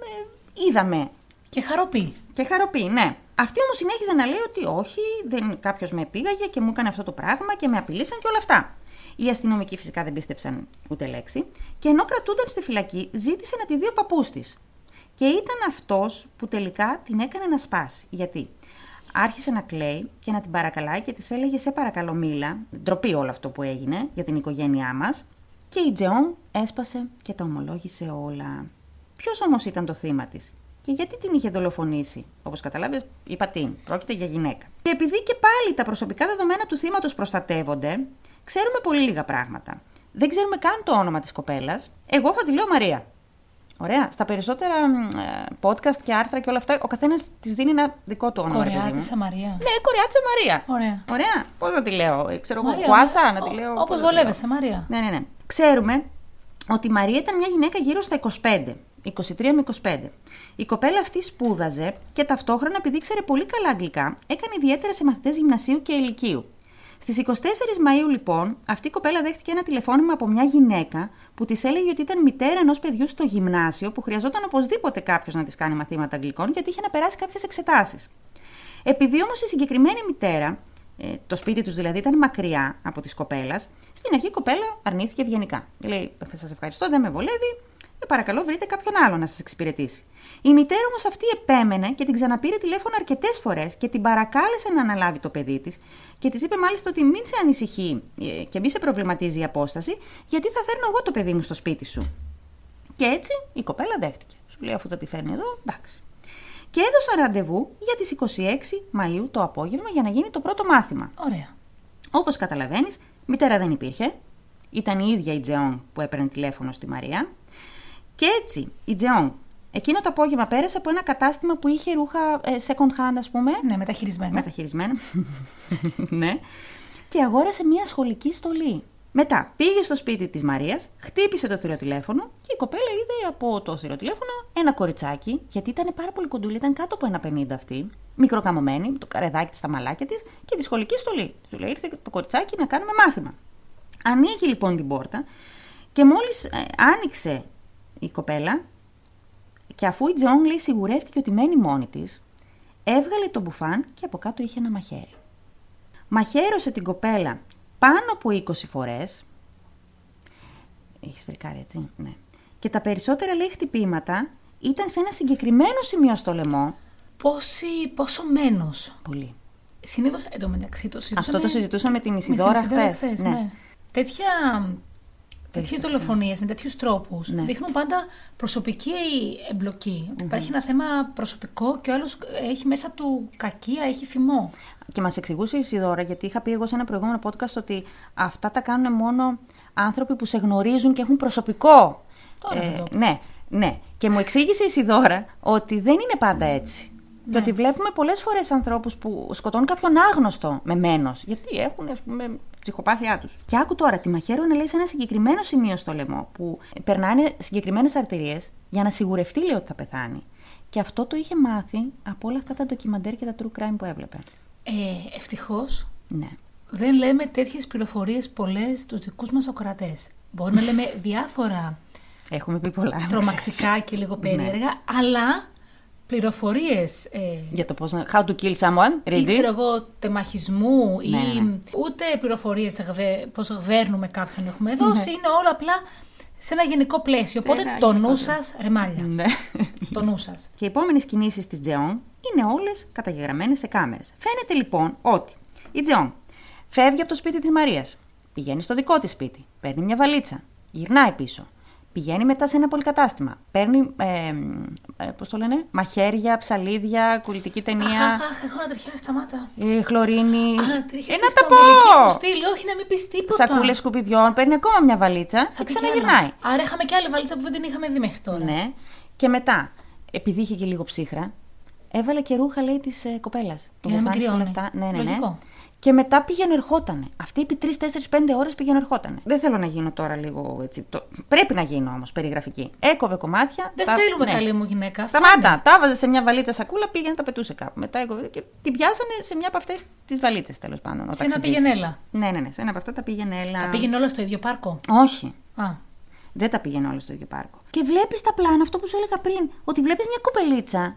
Ε, είδαμε. Και χαροπή. Και χαροπή, ναι. Αυτή όμως συνέχιζε να λέει ότι όχι, δεν κάποιος με πήγαγε και μου έκανε αυτό το πράγμα και με απειλήσαν και όλα αυτά. Οι αστυνομικοί φυσικά δεν πίστεψαν ούτε λέξη και ενώ κρατούνταν στη φυλακή, ζήτησε να τη δει ο παππούς της. Και ήταν αυτός που τελικά την έκανε να σπάσει. Γιατί άρχισε να κλαίει και να την παρακαλάει και της έλεγε: Σε παρακαλώ, μίλα. Ντροπή όλο αυτό που έγινε για την οικογένειά μας. Και η Τζεόν έσπασε και τα ομολόγησε όλα. Ποιος όμως ήταν το θύμα της και γιατί την είχε δολοφονήσει; Όπως καταλάβει, είπα τι, πρόκειται για γυναίκα. Και επειδή και πάλι τα προσωπικά δεδομένα του θύματος προστατεύονται, ξέρουμε πολύ λίγα πράγματα. Δεν ξέρουμε καν το όνομα της κοπέλας. Εγώ θα τη λέω Μαρία. Ωραία. Στα περισσότερα μ, ε, podcast και άρθρα και όλα αυτά, ο καθένας της δίνει ένα δικό του όνομα. ρε παιδί μου. Κορεάτισα Μαρία. Ναι, κορεάτισα Μαρία. Ωραία. Ωραία. Πώς να τη λέω, ε, ξέρω εγώ, Μαρία, Κουάσα, ναι. να τη λέω. Όπως πώς να τη βολεύεσαι, λέω. Μαρία. Ναι, ναι, ναι. Ξέρουμε ότι η Μαρία ήταν μια γυναίκα γύρω στα 25. 23 με 25. Η κοπέλα αυτή σπούδαζε και ταυτόχρονα, επειδή ήξερε πολύ καλά αγγλικά, έκανε ιδιαίτερα σε μαθητές γυμνασίου και ηλικίου. Στις 24 Μαου, λοιπόν, αυτή η κοπέλα δέχτηκε ένα τηλεφώνημα από μια γυναίκα που της έλεγε ότι ήταν μητέρα ενός παιδιού στο γυμνάσιο που χρειαζόταν οπωσδήποτε κάποιος να της κάνει μαθήματα αγγλικών γιατί είχε να περάσει κάποιες εξετάσεις. Επειδή όμως η συγκεκριμένη μητέρα, ε, το σπίτι τους δηλαδή ήταν μακριά από της κοπέλας, στην αρχή η κοπέλα αρνήθηκε ευγενικά. Λέει: Σας ευχαριστώ, δεν με βολεύει. Ε, παρακαλώ, βρείτε κάποιον άλλο να σας εξυπηρετήσει. Η μητέρα όμως αυτή επέμενε και την ξαναπήρε τηλέφωνο αρκετές φορές και την παρακάλεσε να αναλάβει το παιδί της και της είπε μάλιστα ότι μην σε ανησυχεί ε, και μην σε προβληματίζει η απόσταση, γιατί θα φέρνω εγώ το παιδί μου στο σπίτι σου. Και έτσι η κοπέλα δέχτηκε. Σου λέει αφού θα τη φέρνει εδώ, εντάξει. Και έδωσαν ραντεβού για τις 26 Μαΐου το απόγευμα για να γίνει το πρώτο μάθημα. Ωραία. Όπως καταλαβαίνεις, μητέρα δεν υπήρχε. Ήταν η ίδια η Τζεόν που έπαιρνε τηλέφωνο στη Μαρία. Και έτσι η Τζεόν εκείνο το απόγευμα πέρασε από ένα κατάστημα που είχε ρούχα ε, second hand ας πούμε. Ναι, μεταχειρισμένα. Μεταχειρισμένα. ναι. Και αγόρασε μια σχολική στολή. Μετά πήγε στο σπίτι της Μαρίας, χτύπησε το θηροτηλέφωνο και η κοπέλα είδε από το θηροτηλέφωνο ένα κοριτσάκι, γιατί ήταν πάρα πολύ κοντούλη, ήταν κάτω από ένα 50 αυτή, μικροκαμωμένη, με το καρεδάκι της στα μαλάκια της και τη σχολική στολή. Του λέει: Ήρθε το κοριτσάκι να κάνουμε μάθημα. Ανοίγει λοιπόν την πόρτα και μόλις άνοιξε η κοπέλα, και αφού η Τζον λέει σιγουρεύτηκε ότι μένει μόνη της, έβγαλε το μπουφάν και από κάτω είχε ένα μαχαίρι. Μαχαίρωσε την κοπέλα πάνω από 20 φορές. Έχεις φρικάρει έτσι, ναι. Και τα περισσότερα λέει χτυπήματα ήταν σε ένα συγκεκριμένο σημείο στο λαιμό. Πόση, πόσο μένος; Πολύ. Συνήθως εντωμεταξύ το συζητούσαμε. Αυτό το συζητούσα με την με την Ισιδώρα Ισιδώρα χθες. χθες, ναι. Τέτοια. Τέτοιες δολοφονίες με τέτοιους τρόπους Ναι. δείχνουν πάντα προσωπική εμπλοκή. Ότι υπάρχει ένα θέμα προσωπικό και ο άλλος έχει μέσα του κακία, έχει θυμό. Και μας εξηγούσες η Ισιδώρα, γιατί είχα πει εγώ σε ένα προηγούμενο podcast ότι αυτά τα κάνουν μόνο άνθρωποι που σε γνωρίζουν και έχουν προσωπικό. Τώρα δεν το είπα. ναι, ναι. Και μου εξήγησες η Ισιδώρα ότι δεν είναι πάντα έτσι. Ναι. Και ότι βλέπουμε πολλές φορές ανθρώπους που σκοτώνουν κάποιον άγνωστο με μένος. Γιατί έχουν, ας πούμε, ψυχοπάθειά τους. Και άκου τώρα, τη μαχαίρωνε λέει σε ένα συγκεκριμένο σημείο στο λαιμό που περνάνε συγκεκριμένες αρτηρίες για να σιγουρευτεί λέει ότι θα πεθάνει. Και αυτό το είχε μάθει από όλα αυτά τα ντοκιμαντέρ και τα true crime που έβλεπε. Ε, Ευτυχώς Ναι. δεν λέμε τέτοιες πληροφορίες πολλές στους δικούς μας ακροατές. Μπορεί να λέμε διάφορα Έχουμε πει πολλά. να τρομακτικά και λίγο περίεργα, αλλά πληροφορίες. Ε, Για το πώς να... How to kill someone, ή read it. ξέρω εγώ, τεμαχισμού ή Ναι, ναι, ναι. ούτε πληροφορίες πώς γδέρνουμε κάποιον έχουμε δώσει. Είναι όλο απλά σε ένα γενικό πλαίσιο. Οπότε Ένα το γενικό νου σας, ρεμάλια. Ναι. Το νου σας. Και οι επόμενες κινήσεις της Τζεόν είναι όλες καταγεγραμμένες σε κάμερες. Φαίνεται λοιπόν ότι η Τζεόν φεύγει από το σπίτι της Μαρίας, πηγαίνει στο δικό της σπίτι, παίρνει μια βαλίτσα, γυρνάει πίσω, πηγαίνει μετά σε ένα πολυκατάστημα, παίρνει. Ε, ε, Πώς το λένε, μαχαίρια, ψαλίδια, κουλητική ταινία, Αχ, αχ, έχω ανατριχιάσει τα μάτα. ε, χλωρίνη. Α, τρίχεσαι ε, να στο τα ομιλική μου πω! στήλη, όχι να μην πεις τίποτα. Σακούλες σκουπιδιών, παίρνει ακόμα μια βαλίτσα και πηγαίνα. ξαναγυρνάει. Άρα είχαμε και άλλη βαλίτσα που δεν την είχαμε δει μέχρι τώρα. Ναι. Και μετά, επειδή είχε και λίγο ψύχρα, έβαλε και ρούχα, λέει, της ε, κοπέλας. Για να μην κρυώνει. Ναι, ναι, ναι. Λογικό. Και μετά πήγαινε ερχότανε. Αυτή επί 3, 4, 5 ώρες πήγαινε ερχότανε. Δεν θέλω να γίνω τώρα λίγο έτσι. Το... Πρέπει να γίνω όμως περιγραφική. Έκοβε κομμάτια. Δεν τα- θέλουμε ναι. καλή μου γυναίκα. Σταμάτα. Τα έβαζε σε μια βαλίτσα σακούλα, πήγαινε τα πετούσε κάπου. Μετά έκοβε και την πιάσανε σε μια από αυτές τις βαλίτσες τέλος πάντων. ο Σε ένα ταξιτζής. πηγενέλα. Ναι, ναι, ναι. Σε ένα από αυτά τα πήγαινε έλα. Τα πήγαινε όλα στο ίδιο πάρκο; Όχι. Α, Δεν τα πήγαινε όλα στο ίδιο πάρκο. Και βλέπεις τα πλάνα, αυτό που σου έλεγα πριν, ότι βλέπεις μια κοπελίτσα.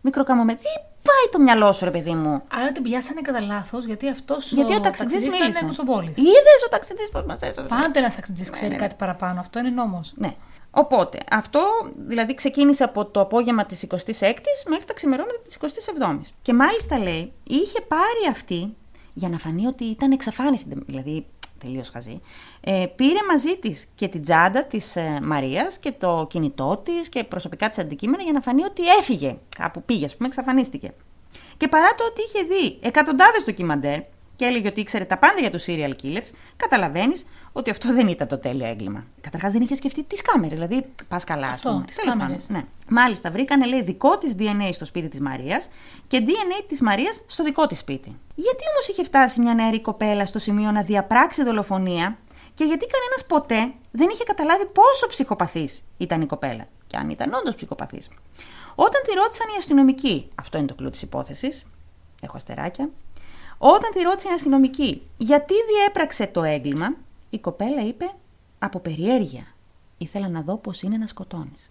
Μικροκαμωμένη. Δεν πάει το μυαλό σου, ρε παιδί μου; άρα την πιάσανε κατά λάθος γιατί αυτός Γιατί ο ταξιτζής ήταν μίλησε. Κοσομπόλη. Είδες ο ταξιτζής πώς μας έστωσε. Πάντα ένας ταξιτζής ξέρει ναι, ναι. κάτι παραπάνω. Αυτό είναι νόμος. Ναι. Οπότε, αυτό δηλαδή ξεκίνησε από το απόγευμα της 26ης μέχρι τα ξημερώματα της 27ης. Και μάλιστα λέει, είχε πάρει αυτή, για να φανεί ότι ήταν εξαφάνιση, δηλαδή τελείως χαζή, ε, πήρε μαζί της και την τσάντα της ε, Μαρίας και το κινητό της και προσωπικά της αντικείμενα για να φανεί ότι έφυγε, κάπου πήγε, ας πούμε, εξαφανίστηκε. Και παρά το ότι είχε δει εκατοντάδες ντοκιμαντέρ και έλεγε ότι ήξερε τα πάντα για τους serial killers, καταλαβαίνεις ότι αυτό δεν ήταν το τέλειο έγκλημα. Καταρχάς δεν είχε σκεφτεί τις κάμερες, δηλαδή πας καλά, ας Αυτό, πούμε. τις Τέλος κάμερες. πάντων, Ναι. Μάλιστα, βρήκανε λέει δικό της DNA στο σπίτι της Μαρίας και DNA της Μαρίας στο δικό της σπίτι. Γιατί όμως είχε φτάσει μια νεαρή κοπέλα στο σημείο να διαπράξει δολοφονία και γιατί κανένας ποτέ δεν είχε καταλάβει πόσο ψυχοπαθής ήταν η κοπέλα. Και αν ήταν όντως ψυχοπαθής. Όταν τη ρώτησαν οι αστυνομικοί, αυτό είναι το κλου της υπόθεσης, έχω αστεράκια. Όταν τη ρώτησαν οι αστυνομικοί γιατί διέπραξε το έγκλημα, η κοπέλα είπε από περιέργεια. Ήθελα να δω πώς είναι να σκοτώνεις.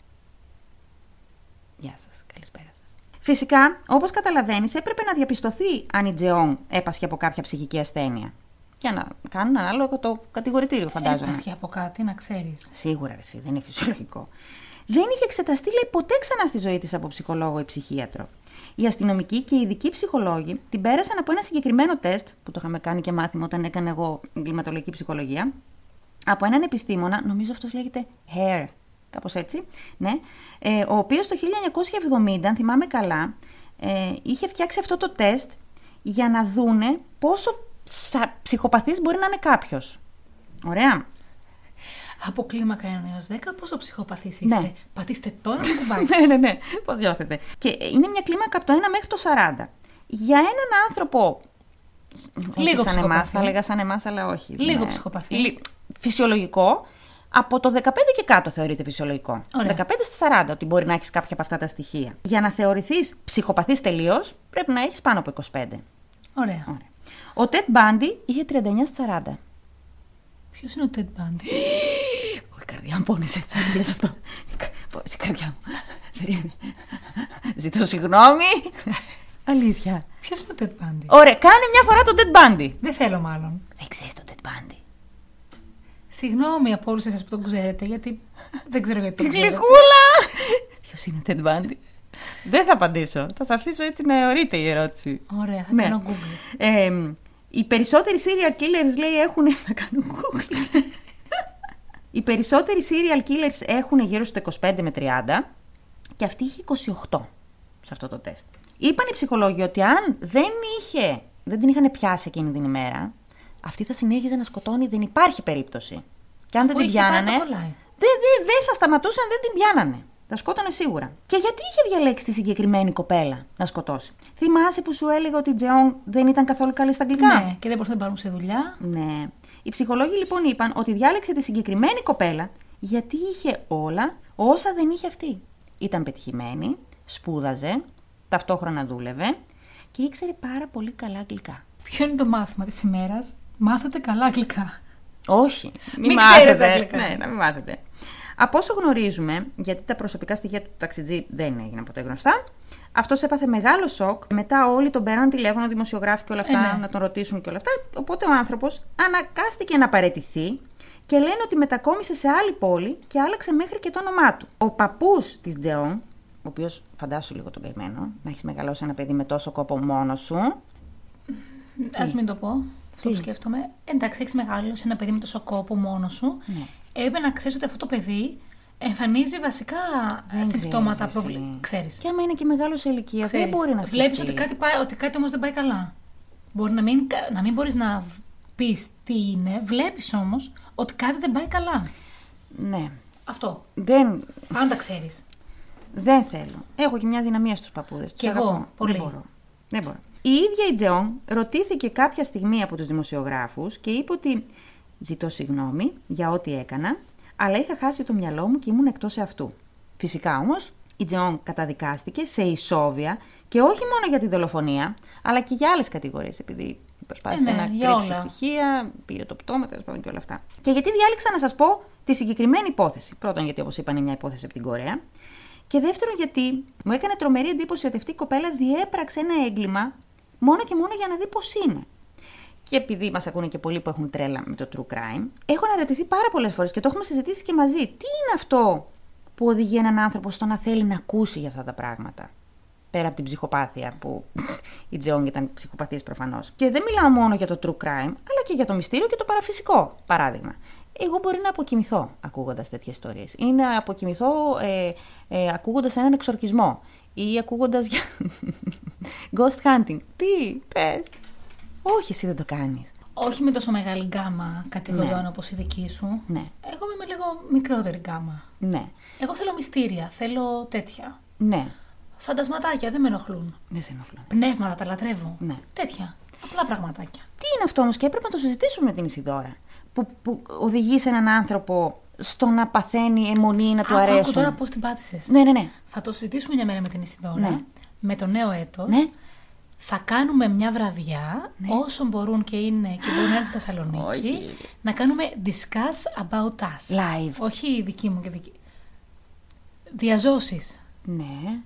Γεια σας, καλησπέρα σας. Φυσικά, όπως καταλαβαίνεις, έπρεπε να διαπιστωθεί αν η Τζεόν έπασχε από κάποια ψυχική ασθένεια. Για να κάνουν ανάλογο το κατηγορητήριο, φαντάζομαι. Έπασχε από κάτι, να ξέρεις. Σίγουρα, ρε, εσύ, δεν είναι φυσιολογικό. Δεν είχε εξεταστεί, λέει, ποτέ ξανά στη ζωή της από ψυχολόγο ή ψυχίατρο. Οι αστυνομικοί και οι ειδικοί ψυχολόγοι την πέρασαν από ένα συγκεκριμένο τεστ, που το είχαμε κάνει και μάθημα όταν έκανα εγώ εγκληματολογική ψυχολογία, από έναν επιστήμονα, νομίζω αυτός λέγεται Hare, κάπως έτσι, ναι, ε, ο οποίος το 1970, αν θυμάμαι καλά, ε, είχε φτιάξει αυτό το τεστ για να δούνε πόσο σα- ψυχοπαθής μπορεί να είναι κάποιος. Ωραία. Από κλίμακα 1 έως 10, πόσο ψυχοπαθής είστε; Ναι. Πατήστε τώρα το κουμπάκι. ναι, ναι, ναι. Πώς νιώθετε; Και ε, είναι μια κλίμακα από το 1 μέχρι το 40. Για έναν άνθρωπο. Λίγο όχι σαν ψυχοπαθή. εμάς, θα έλεγα σαν εμάς, αλλά όχι. Λίγο Ναι. ψυχοπαθή. Λι- Φυσιολογικό. Από το 15 και κάτω θεωρείται φυσιολογικό. Ωραία. 15 στα 40 ότι μπορεί να έχεις κάποια από αυτά τα στοιχεία. Για να θεωρηθείς ψυχοπαθής τελείως, πρέπει να έχεις πάνω από 25. Ωραία. Ωραία. Ο Τετ Μπάντι είχε 39 στα 40. Ποιος είναι ο Ted Bundy; Όχι, η καρδιά μου πόνεσε. Δεν το λες αυτό. Πόνεσε η καρδιά μου. Περίμενε. Ζητώ συγγνώμη. Αλήθεια. Ποιος είναι ο Ted Bundy; Ωραία, κάνε μια φορά τον Ted Bundy. Δεν θέλω μάλλον. Δεν ξέρεις τον Ted Bundy. Συγγνώμη από όλους εσάς που τον ξέρετε, γιατί δεν ξέρω γιατί τον ξέρετε. Γλυκούλα! Ποιος είναι ο Ted Bundy; Δεν θα απαντήσω. Θα σας αφήσω έτσι να εωρείται η ερώτηση. Ωραία, θα Ναι. κάνω Google. Ε, οι περισσότεροι serial killers λέει έχουν. Θα κάνω Google. οι περισσότεροι serial killers έχουν γύρω στο 25 με 30 και αυτή είχε 28 σε αυτό το τεστ. Είπαν οι ψυχολόγοι ότι αν δεν είχε, δεν την είχαν πιάσει εκείνη την ημέρα, αυτή θα συνέχιζε να σκοτώνει, δεν υπάρχει περίπτωση. Και αν δεν Αφού την είχε πάει, πιάνανε, το κολλάει. δεν δεν- δεν θα σταματούσε αν δεν την πιάνανε. Θα σκότωνε σίγουρα. Και γιατί είχε διαλέξει τη συγκεκριμένη κοπέλα να σκοτώσει; Θυμάσαι που σου έλεγα ότι η Τζεόν δεν ήταν καθόλου καλή στα αγγλικά; Ναι, και δεν μπορούσαν να την πάρουν σε δουλειά. Ναι. Οι ψυχολόγοι λοιπόν είπαν ότι διάλεξε τη συγκεκριμένη κοπέλα γιατί είχε όλα όσα δεν είχε αυτή. Ήταν πετυχημένη, σπούδαζε, ταυτόχρονα δούλευε και ήξερε πάρα πολύ καλά αγγλικά. Ποιο είναι το μάθημα της ημέρας; Μάθατε καλά αγγλικά. Όχι, μην, Μην μάθετε. ξέρετε αγγλικά. Ναι, να μην μάθετε. Από όσο γνωρίζουμε, γιατί τα προσωπικά στοιχεία του ταξιτζή δεν έγιναν ποτέ γνωστά, αυτός έπαθε μεγάλο σοκ. Μετά όλοι τον πέραν τηλέφωνο, δημοσιογράφοι και όλα αυτά, Ε, ναι. να τον ρωτήσουν και όλα αυτά. Οπότε ο άνθρωπος αναγκάστηκε να παραιτηθεί και λένε ότι μετακόμισε σε άλλη πόλη και άλλαξε μέχρι και το όνομά του. Ο παππούς της Τζεόν, ο οποίος φαντάσου λίγο τον καημένο, να έχεις μεγαλώσει ένα παιδί με τόσο κόπο μόνο σου. Α μην το πω. Αυτό που σκέφτομαι. Εντάξει, έχεις μεγάλο ένα παιδί με τόσο κόπο μόνο σου. Ναι. Έπρεπε να ξέρεις ότι αυτό το παιδί εμφανίζει βασικά Δεν συμπτώματα ξέρεις εσύ. προβλήματα. Ξέρεις. Και άμα είναι και μεγάλος σε ηλικία, δεν μπορεί να Βλέπεις σκεφτεί. ότι κάτι, πάει, ότι κάτι όμως δεν πάει καλά. Μπορεί να μην, να μην μπορείς να πεις τι είναι, βλέπεις όμως ότι κάτι δεν πάει καλά. Ναι. Αυτό. Δεν, Πάντα ξέρεις. δεν θέλω. Έχω και μια δυναμία στους παππούδες. Τους Κι εγώ, αγαπώ. πολύ. Δεν μπορώ. Δεν μπορώ. Η ίδια η Τζεόν ρωτήθηκε κάποια στιγμή από τους δημοσιογράφους και είπε ότι ζητώ συγγνώμη για ό,τι έκανα, αλλά είχα χάσει το μυαλό μου και ήμουν εκτός αυτού. Φυσικά όμως, η Τζεόν καταδικάστηκε σε ισόβια και όχι μόνο για τη δολοφονία, αλλά και για άλλες κατηγορίες, επειδή προσπάθησε Ε, ναι, να για κρύψει όλα. στοιχεία, πήρε το πτώμα, τέλος πάντων και όλα αυτά. Και γιατί διάλεξα να σας πω τη συγκεκριμένη υπόθεση. Πρώτον, γιατί όπως είπα είναι μια υπόθεση από την Κορέα. Και δεύτερον, γιατί μου έκανε τρομερή εντύπωση ότι αυτή η κοπέλα διέπραξε ένα έγκλημα μόνο και μόνο για να δει πώς είναι. Και επειδή μας ακούνε και πολλοί που έχουν τρέλα με το true crime, έχω αναρωτηθεί πάρα πολλές φορές και το έχουμε συζητήσει και μαζί. Τι είναι αυτό που οδηγεί έναν άνθρωπο στο να θέλει να ακούσει για αυτά τα πράγματα. Πέρα από την ψυχοπάθεια που η Τζεόγκ ήταν ψυχοπαθής προφανώς. Και δεν μιλάω μόνο για το true crime, αλλά και για το μυστήριο και το παραφυσικό, παράδειγμα. Εγώ μπορεί να αποκοιμηθώ ακούγοντας τέτοιες ιστορίες. Ή να αποκοιμηθώ ε, ε, ακούγοντας έναν εξορκισμό. Ή ακούγοντας για. ghost hunting. Τι, πες. Όχι, εσύ δεν το κάνεις. Όχι με τόσο μεγάλη γκάμα κατηγοριών Ναι. όπως η δική σου. Ναι. Εγώ είμαι με λίγο μικρότερη γκάμα. Ναι. Εγώ θέλω μυστήρια, θέλω τέτοια. Ναι. Φαντασματάκια δεν με ενοχλούν. Δεν σε ενοχλώ. Πνεύματα τα λατρεύω. Ναι. Τέτοια. Απλά πραγματάκια. Τι είναι αυτό όμως και έπρεπε να το συζητήσουμε με την Ισιδώρα. Που, που οδηγείς σε έναν άνθρωπο στο να παθαίνει αιμονή, να του Άκου, αρέσουν. άκου τώρα πώς την πάτησες. Ναι, ναι, ναι. Θα το συζητήσουμε μια μέρα με την Ισιδώρα. Ναι. Με το νέο έτος. Ναι. Θα κάνουμε μια βραδιά, όσο μπορούν και είναι και μπορούν να έρθουν στη Θεσσαλονίκη, Όχι. να κάνουμε discuss about us. Live. Όχι η δική μου και δική. Διαζώσεις. Ναι.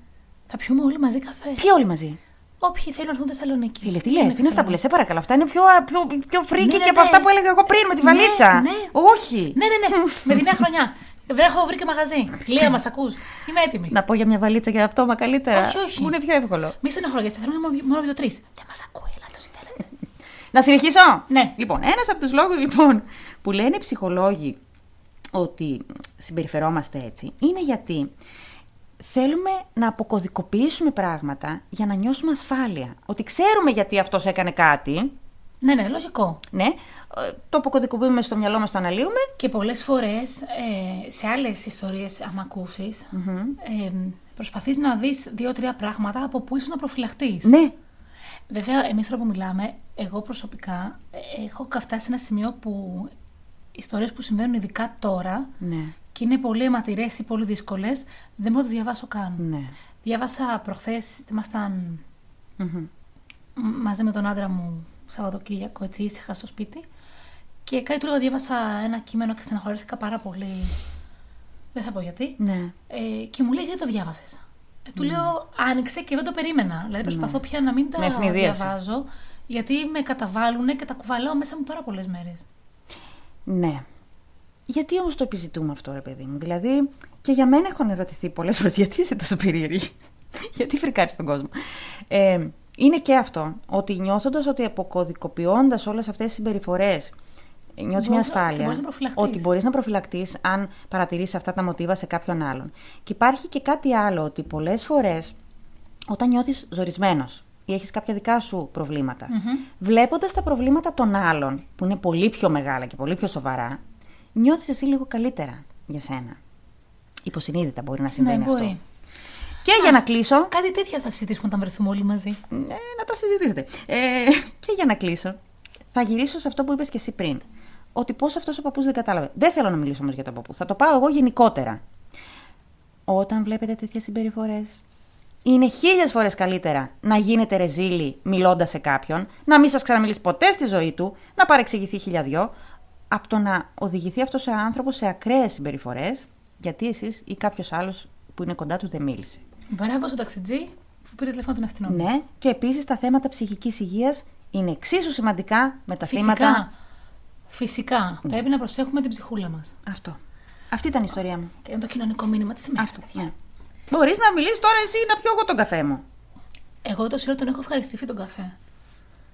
Θα πιούμε όλοι μαζί καφέ. Ποιοι όλοι μαζί; Όποιοι θέλουν να έρθουν στη Θεσσαλονίκη. Φίλε, τι Είναι λες, τι είναι αυτά που λες, Θεσσαλονίκη. σε παρακαλώ. Αυτά είναι πιο, πιο, πιο φρίκι Ναι, ναι, και από ναι. αυτά που έλεγα εγώ πριν με τη Ναι, βαλίτσα. ναι. Όχι. Ναι, ναι, ναι. με τη νέα χρονιά. Βρε, έχω βρει και μαγαζί. Λία, μας ακούς. Είμαι έτοιμη. Να πω για μια βαλίτσα και πτώμα καλύτερα. Όχι, όχι. Μου είναι πιο εύκολο. Μη στενοχωριέστε, θέλουμε μόνο, μόνο δύο-τρεις. Δεν μας ακούει, ελάτε όσοι θέλετε. Να συνεχίσω; Ναι. Λοιπόν, ένας από τους λόγους λοιπόν, που λένε οι ψυχολόγοι ότι συμπεριφερόμαστε έτσι είναι γιατί θέλουμε να αποκωδικοποιήσουμε πράγματα για να νιώσουμε ασφάλεια. Ότι ξέρουμε γιατί αυτός έκανε κάτι, Ναι, ναι, λογικό. ναι, ε, το αποκωδικοποιούμε στο μυαλό μας, το αναλύουμε. Και πολλές φορές ε, σε άλλες ιστορίες, άμα ακούσεις, ε, προσπαθείς να δεις δύο-τρία πράγματα από που ίσως να προφυλαχτείς. Ναι, Βέβαια, εμείς τώρα που μιλάμε, εγώ προσωπικά ε, έχω φτάσει σε ένα σημείο που ιστορίες που συμβαίνουν ειδικά τώρα ναι, και είναι πολύ αιματηρές ή πολύ δύσκολες, δεν μπορώ να τις διαβάσω καν. ναι. Διάβασα προχθές, ήμασταν Μμμ. μ- μαζί με τον άντρα μου Σαββατοκύριακο, έτσι ήσυχα στο σπίτι. Και κάτι του λέω, διάβασα ένα κείμενο και στεναχωρήθηκα πάρα πολύ. Δεν θα πω γιατί. Ναι. Ε, και μου λέει, γιατί το διάβασες. Ε, του λέω, άνοιξε και δεν το περίμενα. Δηλαδή, προσπαθώ πια να μην Με τα ευνηδίαση. διαβάζω, γιατί με καταβάλουν και τα κουβαλάω μέσα μου πάρα πολλές μέρες. Ναι. Γιατί όμως το επιζητούμε αυτό, ρε παιδί μου; Δηλαδή, και για μένα έχω ερωτηθεί πολλές φορές γιατί είσαι τόσο περίεργη; γιατί φρικάρεις τον κόσμο; Ε, είναι και αυτό. Ότι νιώθοντας ότι αποκωδικοποιώντας όλες αυτές τις συμπεριφορές, νιώθεις μια Μπορείς να- και ασφάλεια. μπορείς να προφυλαχτείς. ότι μπορείς να προφυλακτείς αν παρατηρήσεις αυτά τα μοτίβα σε κάποιον άλλον. Και υπάρχει και κάτι άλλο, ότι πολλές φορές όταν νιώθεις ζορισμένος ή έχεις κάποια δικά σου προβληματα βλέποντας τα προβλήματα των άλλων, που είναι πολύ πιο μεγάλα και πολύ πιο σοβαρά, νιώθεις εσύ λίγο καλύτερα για σένα. Υποσυνείδητα μπορεί να συμβαίνει ναι, μπορεί. αυτό. Και για να κλείσω. Κάτι τέτοια θα συζητήσουμε όταν βρεθούμε όλοι μαζί. Ναι, να τα συζητήσετε. Ε, και για να κλείσω, θα γυρίσω σε αυτό που είπες και εσύ πριν. Ότι πώς αυτός ο παππούς δεν κατάλαβε. Δεν θέλω να μιλήσω όμως για τον παππού. Θα το πάω εγώ γενικότερα. Όταν βλέπετε τέτοιες συμπεριφορές, είναι χίλιες φορές καλύτερα να γίνετε ρεζίλοι μιλώντας σε κάποιον, να μην σας ξαναμιλήσει ποτέ στη ζωή του, να παρεξηγηθεί χιλιαδιό, από το να οδηγηθεί αυτός ο άνθρωπος σε ακραίες συμπεριφορές, γιατί εσείς ή κάποιος άλλος που είναι κοντά του δεν μίλησε. Μπράβο στον ταξιτζή που πήρε τηλέφωνο την αστυνομία. Ναι, και επίσης τα θέματα ψυχικής υγείας είναι εξίσου σημαντικά με τα Φυσικά. θύματα. Φυσικά. Πρέπει να προσέχουμε την ψυχούλα μας. Αυτό. Αυτή ήταν η ιστορία μου. Και είναι το κοινωνικό μήνυμα τη ημέρα. Αυτό. Ναι. Μπορείς να μιλήσεις τώρα εσύ να πιω εγώ τον καφέ μου. Εγώ τόση ώρα τον έχω ευχαριστηθεί τον καφέ.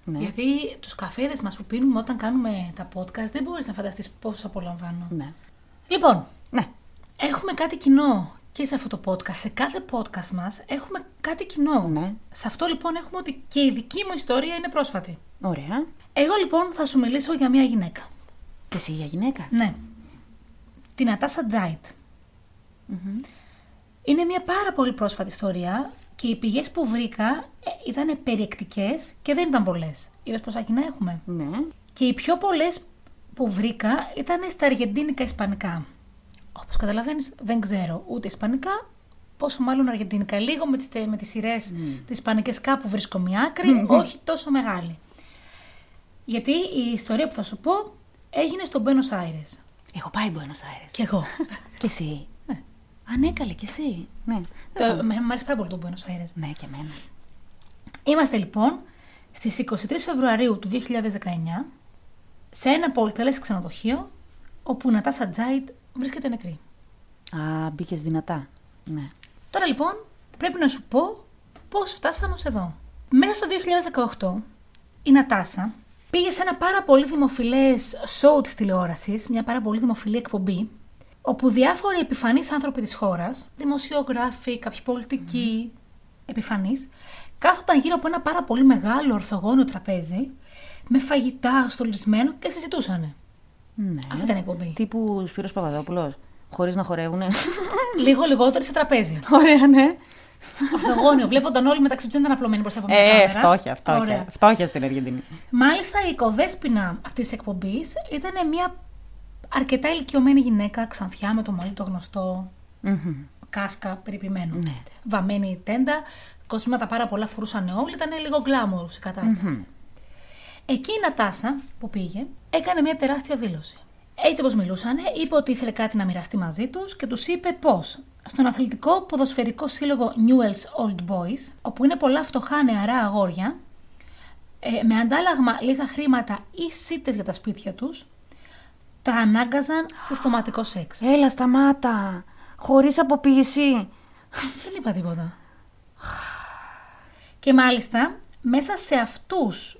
Ναι. Γιατί τους καφέδες μας που πίνουμε όταν κάνουμε τα podcast δεν μπορείς να φανταστείς πόσο απολαμβάνω. Ναι. Λοιπόν, Ναι. έχουμε κάτι κοινό και σε αυτό το podcast. Σε κάθε podcast μας έχουμε κάτι κοινό. Ναι. Σε αυτό λοιπόν έχουμε ότι και η δική μου ιστορία είναι πρόσφατη. Ωραία. Εγώ λοιπόν θα σου μιλήσω για μια γυναίκα. Και εσύ για γυναίκα. Ναι. Την Ατάσα Τζάιτ. Είναι μια πάρα πολύ πρόσφατη ιστορία Και οι πηγές που βρήκα ε, ήταν περιεκτικές και δεν ήταν πολλές. Είδες πόσα κοινά έχουμε; Ναι. Και οι πιο πολλές που βρήκα ήταν στα αργεντίνικα ισπανικά. Όπως καταλαβαίνεις, δεν ξέρω ούτε ισπανικά, πόσο μάλλον αργεντίνικα. Λίγο με τις με τις σειρές mm. τις ισπανικές κάπου βρίσκω μια άκρη, όχι τόσο μεγάλη. Γιατί η ιστορία που θα σου πω έγινε στο Buenos Aires. Έχω πάει Buenos Aires. Κι εγώ. και εσύ. Ναι. Ανέκαλε κι εσύ. Ναι. Το, με, μ' αρέσει πάρα πολύ το Buenos Aires. Ναι, και εμένα. Είμαστε λοιπόν στις 23 Φεβρουαρίου του 2019 σε ένα πολυτελές ξενοδοχείο όπου η Νατάσα Τζάιτ βρίσκεται νεκρή. Α, μπήκες δυνατά. Ναι. Τώρα λοιπόν πρέπει να σου πω πώς φτάσαμε ως εδώ. Μέσα στο 2018 η Νατάσα πήγε σε ένα πάρα πολύ δημοφιλές show της τηλεόρασης, μια πάρα πολύ δημοφιλή εκπομπή, όπου διάφοροι επιφανείς άνθρωποι της χώρας, δημοσιογράφοι, κάποιοι πολιτικοί mm. επιφανείς, κάθονταν γύρω από ένα πάρα πολύ μεγάλο ορθογώνιο τραπέζι, με φαγητά στολισμένο και συζητούσαν. Ναι. Αυτή ήταν η εκπομπή. Τύπου Σπύρος Παπαδόπουλος, χωρίς να χορεύουνε. Λίγο λιγότερο σε τραπέζι. Ωραία, ναι. Ορθογώνιο, βλέπονταν όλοι μεταξύ του ήταν απλωμένοι μπροστά από μια Ε, κάμερα. φτώχεια, φτώχεια. Ωραία. Φτώχεια στην Αργεντινή. Μάλιστα η οικοδέσποινα αυτής της εκπομπής ήταν μια αρκετά ηλικιωμένη γυναίκα, ξανθιά με το μαλλί το γνωστό, Μμμ. κάσκα περιποιημένο. Ναι. Βαμμένη τέντα, κοσμήματα πάρα πολλά φορούσαν όλοι, ήταν λίγο γκλάμουρ η κατασταση Εκεί η Νατάσα που πήγε έκανε μια τεράστια δήλωση. Έτσι όπως μιλούσαν, είπε ότι ήθελε κάτι να μοιραστεί μαζί τους και τους είπε πώς στον αθλητικό ποδοσφαιρικό σύλλογο Newell's Old Boys, όπου είναι πολλά φτωχά νεαρά αγόρια, ε, με αντάλλαγμα λίγα χρήματα ή σίτες για τα σπίτια τους, τα ανάγκαζαν σε στοματικό σεξ. Έλα, σταμάτα. Χωρίς αποποίηση. Δεν είπα τίποτα. Και μάλιστα, μέσα σε αυτούς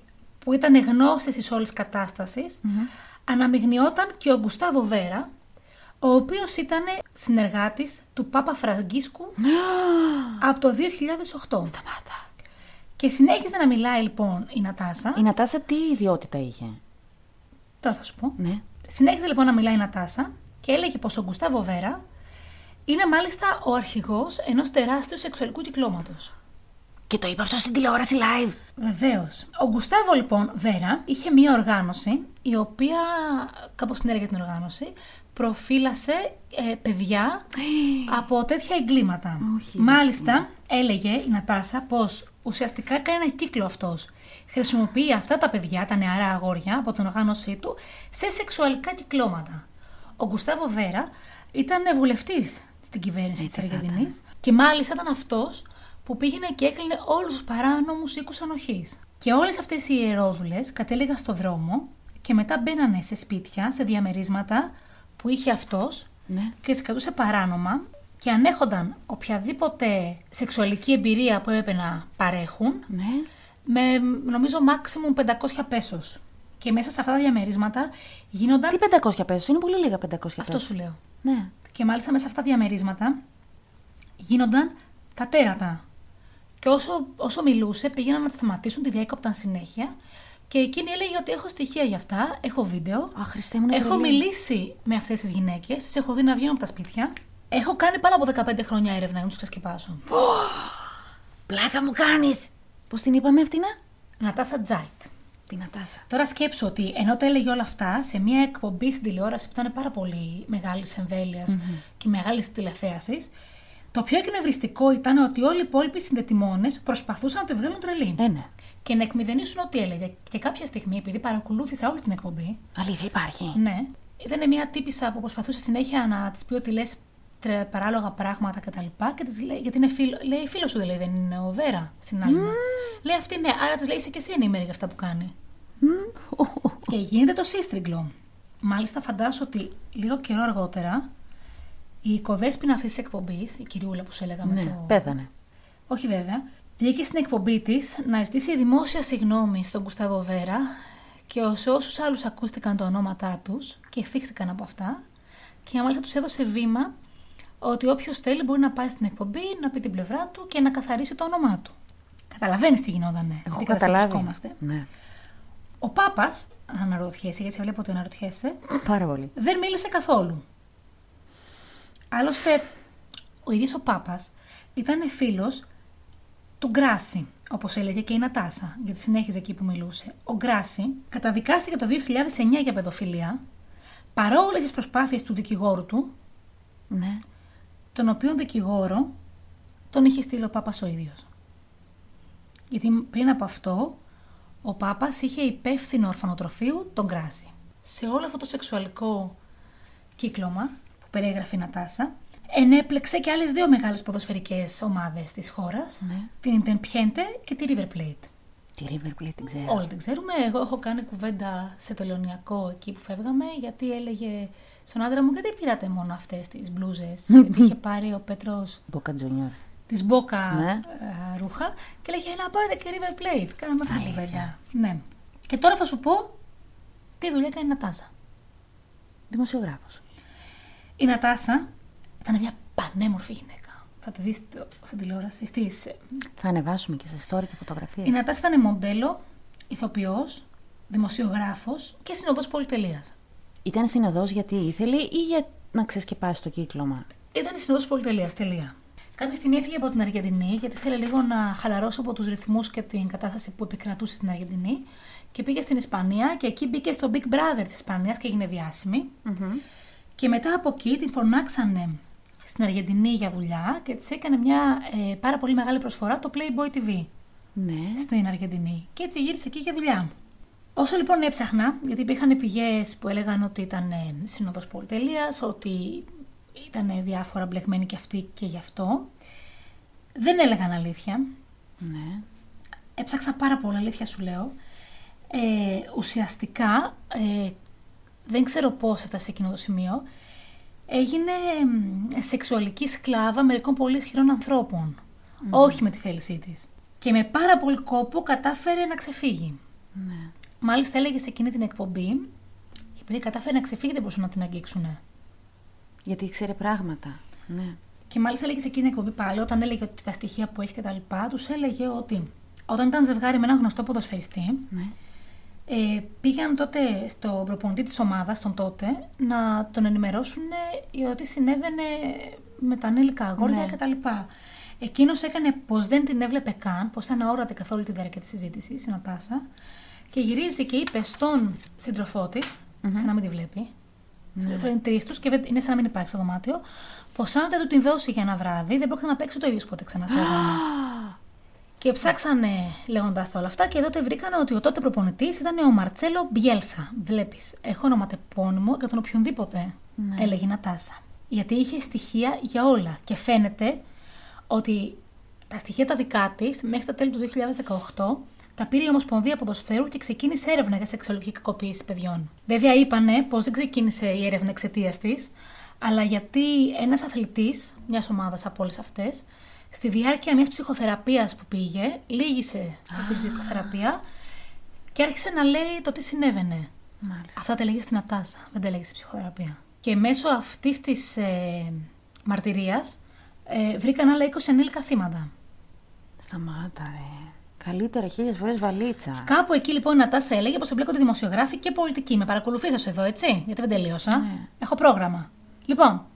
που ήταν γνώστες της όλης κατάστασης, αναμειγνιόταν και ο Γκουστάβο Βέρα, ο οποίος ήταν συνεργάτης του Πάπα Φραγκίσκου από το 2008. Σταμάτα. Και συνέχιζε να μιλάει λοιπόν η Νατάσα. Η Νατάσα τι ιδιότητα είχε; Τώρα θα σου πω. Ναι. Συνέχιζε λοιπόν να μιλάει η Νατάσα και έλεγε πως ο Γκουστάβο Βέρα είναι μάλιστα ο αρχηγός ενός τεράστιου σεξουαλικού κυκλώματος. Και το είπε αυτό στην τηλεόραση live. Βεβαίως. Ο Γκουστάβο λοιπόν Βέρα είχε μία οργάνωση η οποία κάπως την έργα την οργάνωση προφύλασε ε, παιδιά από τέτοια εγκλήματα. Όχι, Μάλιστα έλεγε η Νατάσα πως ουσιαστικά κάνει ένα κύκλο αυτός. Χρησιμοποιεί αυτά τα παιδιά, τα νεαρά αγόρια από την οργάνωσή του σε σεξουαλικά κυκλώματα. Ο Γκουστάβο Βέρα ήταν βουλευτής στην κυβέρνηση Έτσι τη θα Αργεντινής και μάλιστα ήταν αυτός που πήγαινε και έκλεινε όλους τους παράνομους οίκους ανοχής. Και όλες αυτές οι ιερόδουλες κατέληγαν στο δρόμο και μετά μπαίνανε σε σπίτια, σε διαμερίσματα που είχε αυτός Ναι. και τι κρατούσε παράνομα και ανέχονταν οποιαδήποτε σεξουαλική εμπειρία που έπρεπε να παρέχουν Ναι. με νομίζω maximum 500 πέσος. Και μέσα σε αυτά τα διαμερίσματα γίνονταν. Τι 500 πέσος, είναι πολύ λίγα 500 πέσος. Αυτό σου λέω. Ναι. Και μάλιστα μέσα σε αυτά τα διαμερίσματα γίνονταν τα τέρατα. Και όσο, όσο μιλούσε, πήγαιναν να τη σταματήσουν, τη διέκοπταν συνέχεια. Και εκείνη έλεγε ότι έχω στοιχεία για αυτά, έχω βίντεο. Αχ, Χριστέ μου, είναι έχω τρελή. μιλήσει με αυτές τις γυναίκες, τις έχω δει να βγαίνουν από τα σπίτια. Έχω κάνει πάνω από 15 χρόνια έρευνα για να τους ξεσκεπάσω. Πλάκα μου κάνεις. Πώς την είπαμε αυτήν, Νατάσα Τζάιτ. Την Νατάσα. Τώρα σκέψω ότι ενώ τα έλεγε όλα αυτά σε μια εκπομπή στην τηλεόραση που ήταν πάρα πολύ μεγάλης και μεγάλης τηλεθέασης, το πιο εκνευριστικό ήταν ότι όλοι οι υπόλοιποι συνδετημόνες προσπαθούσαν να τη βγάλουν τρελή. Ε, ναι. Και να εκμηδενήσουν ό,τι έλεγε. Και κάποια στιγμή, επειδή παρακολούθησα όλη την εκπομπή, Αλήθεια υπάρχει. ναι, ήταν μια τύπησα που προσπαθούσε συνέχεια να της πει ότι λες παράλογα πράγματα κτλ. Και της λέει, γιατί είναι φίλο, λέει, φίλος σου δεν λέει, δεν είναι ο Βέρα στην άλλη. μέρα. Λέει αυτή ναι, άρα της λέει είσαι και εσύ ενήμερη για αυτά που κάνει. Και γίνεται το σύστριγγλο. Μάλιστα, φαντάσου ότι λίγο καιρό αργότερα η οικοδέσποινα αυτής της εκπομπής, η κυριούλα που σου έλεγα με Ναι, το. πέθανε. Όχι βέβαια. Βγήκε στην εκπομπή της να ζητήσει δημόσια συγγνώμη στον Κουστάβο Βέρα και σε όσους άλλους ακούστηκαν τα ονόματά τους και θύχτηκαν από αυτά. Και μάλιστα τους έδωσε βήμα ότι όποιος θέλει μπορεί να πάει στην εκπομπή, να πει την πλευρά του και να καθαρίσει το όνομά του. Καταλαβαίνεις τι γινότανε. Έχω τι κατάσταση καταλάβει. βρισκόμαστε. Ναι. Ο Πάπας, αναρωτιέσαι, γιατί σε βλέπω ότι αναρωτιέσαι, Πάρα πολύ. δεν μίλησε καθόλου. Άλλωστε, ο ίδιος ο Πάπας ήταν φίλος του Γκράση, όπως έλεγε και η Νατάσα, γιατί συνέχιζε εκεί που μιλούσε. Ο Γκράση καταδικάστηκε το 2009 για παιδοφιλία, παρόλες τις προσπάθειες του δικηγόρου του, Ναι. τον οποίον δικηγόρο τον είχε στείλει ο Πάπας ο ίδιος. Γιατί πριν από αυτό, ο Πάπας είχε υπεύθυνο ορφανοτροφείου τον Γκράση. Σε όλο αυτό το σεξουαλικό κύκλωμα που περιέγραφε η Νατάσα, ενέπλεξε και άλλες δύο μεγάλες ποδοσφαιρικές ομάδες της χώρας, Ναι. την Independiente και τη River Plate. Τη River Plate την ξέρω. Όλοι την ξέρουμε. Εγώ έχω κάνει κουβέντα σε τελωνιακό εκεί που φεύγαμε, γιατί έλεγε στον άντρα μου, γιατί πήρατε μόνο αυτές τις μπλούζες; γιατί είχε πάρει ο Πέτρος Μποκα Junior. της Μπόκα Ναι. ε, ρούχα και λέγε να πάρετε και River Plate. Κάναμε αυτή την Αλήθεια. κουβέντα. Ναι. Και τώρα θα σου πω τι δουλειά κάνει η Νατάσα. Δημοσιογράφος. Η Νατάσα ήταν μια πανέμορφη γυναίκα. Θα τη δεις στην τηλεόραση. Στις... Θα ανεβάσουμε και σε story και φωτογραφίες. Η Νατάσα ήταν μοντέλο, ηθοποιός, δημοσιογράφος και συνοδός πολυτελείας. Ήταν συνοδός γιατί ήθελε ή για να ξεσκεπάσει το κύκλωμα; Ήταν η συνοδός πολυτελείας. Τελεία. Κάποια στιγμή έφυγε από την Αργεντινή γιατί ήθελε λίγο να χαλαρώσει από τους ρυθμούς και την κατάσταση που επικρατούσε στην Αργεντινή και πήγε στην Ισπανία και εκεί μπήκε στο Big Brother της Ισπανίας και έγινε διάσημη. Και μετά από εκεί την φωνάξανε στην Αργεντινή για δουλειά και της έκανε μια ε, πάρα πολύ μεγάλη προσφορά το Playboy TV Ναι. στην Αργεντινή. Και έτσι γύρισε εκεί για δουλειά. Όσο λοιπόν έψαχνα, γιατί υπήρχαν πηγές που έλεγαν ότι ήταν ε, σύνοδος πολυτελείας, ότι ήταν διάφορα μπλεγμένοι και αυτοί και γι' αυτό, δεν έλεγαν αλήθεια. Ναι. Έψαξα πάρα πολύ, αλήθεια σου λέω. Ε, ουσιαστικά, ε, δεν ξέρω πώς έφτασε σε εκείνο το σημείο, έγινε μ, σεξουαλική σκλάβα μερικών πολύ ισχυρών ανθρώπων. Όχι με τη θέλησή της. Και με πάρα πολύ κόπο κατάφερε να ξεφύγει. ναι. Μάλιστα έλεγε σε εκείνη την εκπομπή, και επειδή κατάφερε να ξεφύγει δεν μπορούσαν να την αγγίξουνε. Γιατί ήξερε πράγματα. Ναι. Και μάλιστα έλεγε σε εκείνη την εκπομπή πάλι, όταν έλεγε ότι τα στοιχεία που έχει και τα λοιπά, τους έλεγε ότι όταν ήταν ζευγάρι με έναν γνωστό ποδοσφαιριστή, ναι. Ε, πήγαν τότε στον προπονητή της ομάδας, τον τότε, να τον ενημερώσουν για ότι συνέβαινε με τα ανήλικα αγόρια Ναι. κτλ. Εκείνος έκανε πως δεν την έβλεπε καν, πως ήταν αόρατη καθ' όλη τη διάρκεια της συζήτησης, η Νατάσα, και γυρίζει και είπε στον σύντροφό της, σαν να μην τη βλέπει, ναι. είναι τρεις τους και δεν- είναι σαν να μην υπάρχει στο δωμάτιο, πως αν δεν του την δώσει για ένα βράδυ, δεν πρόκειται να παίξει το ίδιο ποτέ ξανά σε αγώνα. Και ψάξανε λέγοντας τα όλα αυτά και τότε βρήκαν ότι ο τότε προπονητής ήταν ο Μαρτσέλο Μπιέλσα. Βλέπεις, έχω ονοματεπώνυμο για τον οποιονδήποτε, έλεγε η Νατάσα. Γιατί είχε στοιχεία για όλα. Και φαίνεται ότι τα στοιχεία τα δικά της μέχρι τα τέλη του 2018 τα πήρε η Ομοσπονδία Ποδοσφαίρου και ξεκίνησε έρευνα για σεξουαλική κακοποίηση παιδιών. Βέβαια, είπανε πως δεν ξεκίνησε η έρευνα εξαιτίας της, αλλά γιατί ένας αθλητής μιας ομάδας από όλες αυτές, στη διάρκεια μιας ψυχοθεραπείας που πήγε, λύγησε σε αυτή τη ψυχοθεραπεία και άρχισε να λέει το τι συνέβαινε. Μάλιστα. Αυτά τα έλεγε στην Ατάσα, δεν τα έλεγε στη ψυχοθεραπεία. Και μέσω αυτής της ε, μαρτυρίας ε, βρήκαν άλλα 20 ανήλικα θύματα. Σταμάτα, ρε. Καλύτερα χίλιες φορές βαλίτσα. Κάπου εκεί λοιπόν η Νατάσα έλεγε πως εμπλέκονται δημοσιογράφοι και πολιτικοί. Με παρακολουθήσατε εδώ, έτσι, γιατί δεν τελείωσα. Ναι. Έχω πρόγραμμα. Λοιπόν,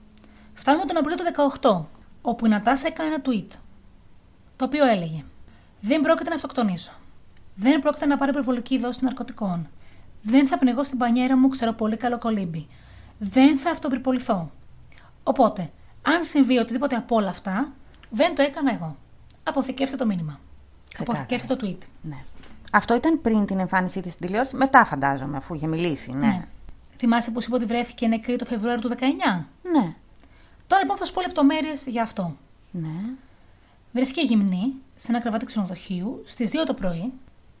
φτάνουμε τον Απρίλιο του 18, όπου η Νατάσα έκανε ένα tweet. Το οποίο έλεγε: Δεν πρόκειται να αυτοκτονήσω. Δεν πρόκειται να πάρω υπερβολική δόση ναρκωτικών. Δεν θα πνιγώ στην πανιέρα μου, ξέρω πολύ καλό κολύμπι. Δεν θα αυτοπυρποληθώ. Οπότε, αν συμβεί οτιδήποτε από όλα αυτά, δεν το έκανα εγώ. Αποθηκεύστε το μήνυμα. Ξεκάθαρα. Αποθηκεύστε το tweet. Ναι. Αυτό ήταν πριν την εμφάνισή της στην τηλεόραση. Μετά, φαντάζομαι, αφού είχε μιλήσει. Ναι. Ναι. Θυμάσαι πω είπε ότι βρέθηκε νεκρή το Φεβρουάριο του 19. Ναι. Τώρα λοιπόν θα σου πω λεπτομέρειες για αυτό. Ναι. Βρέθηκε γυμνή σε ένα κρεβάτι ξενοδοχείου στις 2 το πρωί,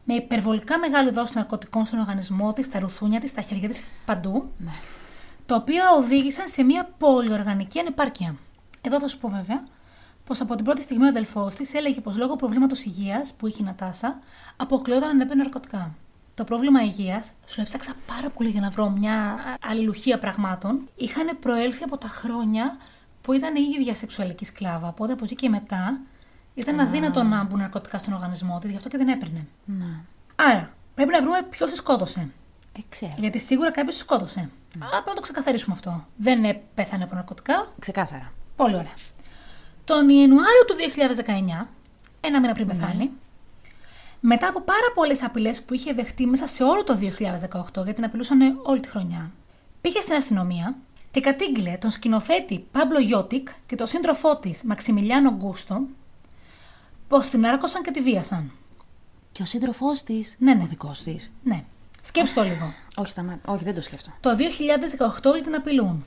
με υπερβολικά μεγάλη δόση ναρκωτικών στον οργανισμό της, στα ρουθούνια της, στα χέρια της, παντού, Ναι. τα οποία οδήγησαν σε μια πολυοργανική ανεπάρκεια. Εδώ θα σου πω βέβαια πως από την πρώτη στιγμή ο αδελφός της έλεγε πως λόγω προβλήματος υγείας που είχε η Νατάσα, αποκλειόταν να έπαιρνε ναρκωτικά. Το πρόβλημα υγείας, σου έψαξα πάρα πολύ για να βρω μια αλληλουχία πραγμάτων, είχαν προέλθει από τα χρόνια που ήταν η ίδια σεξουαλική σκλάβα. Οπότε από εκεί και μετά ήταν αδύνατο να μπουν ναρκωτικά στον οργανισμό της, γι' αυτό και δεν έπαιρνε. ναι. Άρα, πρέπει να βρούμε ποιο τη σκότωσε. Ε, ξέρω. Γιατί σίγουρα κάποιος τη σκότωσε. Α, πρέπει να το ξεκαθαρίσουμε αυτό. Δεν ε, πέθανε από ναρκωτικά. Ξεκάθαρα. Πολύ ωραία. Τον Ιανουάριο του 2019, ένα μήνα πριν πεθάνει. Μετά από πάρα πολλές απειλές που είχε δεχτεί μέσα σε όλο το 2018, γιατί την απειλούσαν όλη τη χρονιά, πήγε στην αστυνομία και κατήγγειλε τον σκηνοθέτη Πάμπλο Γιώτικ και τον σύντροφό της Μαξιμιλιάνο Γκούστο πως την άρκωσαν και τη βίασαν. Και ο σύντροφός της; Ναι, ναι. Ο δικός της; Ναι. Σκέψτε το λίγο. Όχι, σταμάτα. Όχι, δεν το σκέφτομαι. Το 2018 όλοι την απειλούν.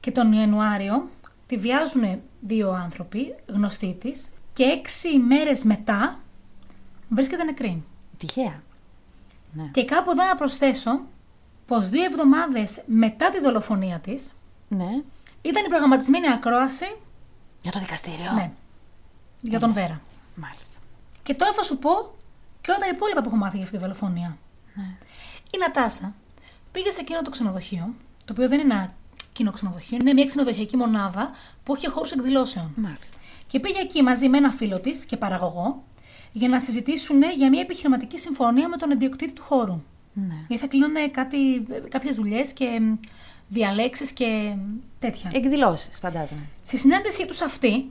Και τον Ιανουάριο τη βιάζουν δύο άνθρωποι, γνωστοί της, και έξι μέρες μετά βρίσκεται νεκρή. Τυχαία. Ναι. Και κάπου εδώ να προσθέσω πως δύο εβδομάδες μετά τη δολοφονία της ναι. ήταν η προγραμματισμένη ακρόαση Για το δικαστήριο. ναι, για τον Βέρα. Μάλιστα. Και τώρα θα σου πω και όλα τα υπόλοιπα που έχω μάθει για αυτή τη δολοφονία. Ναι. Η Νατάσα πήγε σε εκείνο το ξενοδοχείο, το οποίο δεν είναι ένα κοινό ξενοδοχείο, είναι μια ξενοδοχειακή μονάδα που έχει χώρους εκδηλώσεων. Μάλιστα. Και πήγε εκεί μαζί με ένα φίλο της και παραγωγό για να συζητήσουν για μια επιχειρηματική συμφωνία με τον ιδιοκτήτη του χώρου. Ναι. Γιατί θα κλείνουν κάτι, κάποιες δουλειές και διαλέξεις και τέτοια. Εκδηλώσεις, φαντάζομαι. Στη συνάντησή τους αυτή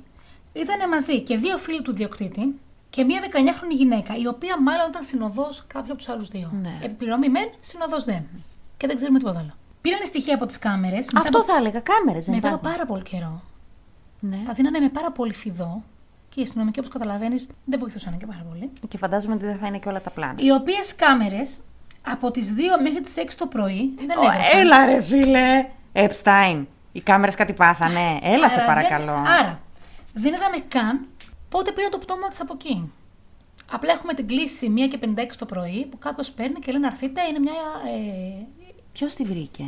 ήταν μαζί και δύο φίλοι του διοκτήτη και μία 19χρονη γυναίκα, η οποία μάλλον ήταν συνοδός κάποιου από τους άλλους δύο. Ναι. Επιπληρωμή μεν, συνοδός δεν. Και δεν ξέρουμε τίποτα άλλο. Πήραν στοιχεία από τις κάμερες. μετά Αυτό από- θα έλεγα. Κάμερες δεν Μετά από υπάρχουν. πάρα πολύ καιρό. Ναι. Τα δίνανε με πάρα πολύ φιδό και οι αστυνομικοί, όπως καταλαβαίνεις, δεν βοηθούσαν και πάρα πολύ. Και φαντάζομαι ότι δεν θα είναι και όλα τα πλάνα. Οι οποίες κάμερες από τις 2 μέχρι τις 6 το πρωί δεν Ω, έγραφαν. έλα ρε φίλε. Επστάιν. Οι κάμερες κάτι πάθανε. Έλα σε Άρα παρακαλώ. Δεν, άρα, δεν είδαμε καν πότε πήρε το πτώμα της από εκεί. Απλά έχουμε την κλίση 1 και 56 το πρωί που κάποιος παίρνει και λέει να έρθείτε. Είναι μια ε, Ποιος τη βρήκε;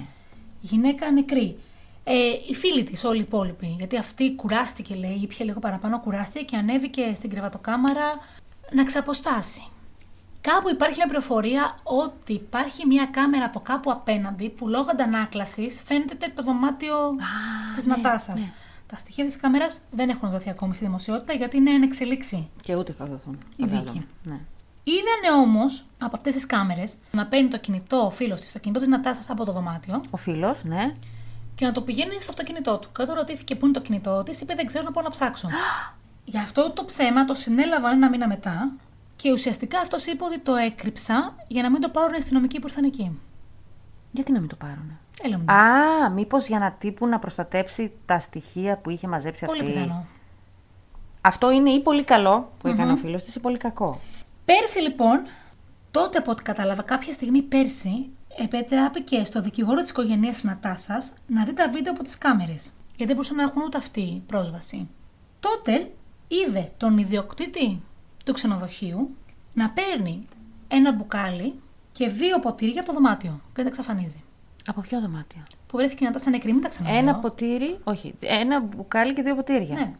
γυναίκα νεκρή. Ε, οι φίλοι της, όλοι οι υπόλοιποι. Γιατί αυτή κουράστηκε, λέει, ήπια λίγο παραπάνω, κουράστηκε και ανέβηκε στην κρεβατοκάμαρα να ξαποστάσει. Κάπου υπάρχει μια πληροφορία ότι υπάρχει μια κάμερα από κάπου απέναντι που λόγω αντανάκλασης φαίνεται το δωμάτιο της ναι, Νατάσας. ναι. Τα στοιχεία της κάμερας δεν έχουν δοθεί ακόμη στη δημοσιότητα γιατί είναι εν εξελίξη. Και ούτε θα δοθούν. Η φαντάζομαι. δίκη. Ναι. Είδανε όμως από αυτές τις κάμερες να παίρνει το κινητό ο φίλος της, το κινητό της Νατάσας από το δωμάτιο Ο φίλος, ναι. και να το πηγαίνει στο αυτοκίνητό του. Και όταν ρωτήθηκε πού είναι το κινητό της, είπε: Δεν ξέρω να πάω να ψάξω. Γι' αυτό το ψέμα το συνέλαβαν ένα μήνα μετά και ουσιαστικά αυτός είπε ότι το έκρυψα για να μην το πάρουν οι αστυνομικοί που ήρθαν εκεί. Γιατί να μην το πάρουν. Έλα μου. Α, μήπως για να τύπου να προστατέψει τα στοιχεία που είχε μαζέψει Πολύ αυτή. πιθανό. Αυτό είναι ή πολύ καλό που έκανε ο φίλος της ή πολύ κακό. Πέρσι λοιπόν, τότε από ό,τι κατάλαβα, κάποια στιγμή πέρσι, επέτραπηκε στο δικηγόρο της οικογένειας Νατάσας να δει τα βίντεο από τις κάμερες. Γιατί δεν μπορούσαν να έχουν ούτε αυτή πρόσβαση. Τότε είδε τον ιδιοκτήτη του ξενοδοχείου να παίρνει ένα μπουκάλι και δύο ποτήρια από το δωμάτιο και τα εξαφανίζει. Από ποιο δωμάτιο; Που βρέθηκε η Νατάσα νεκρή, μην τα ξαναδεί. Ένα ποτήρι, όχι, ένα μπουκάλι και δύο ποτήρια. Ναι,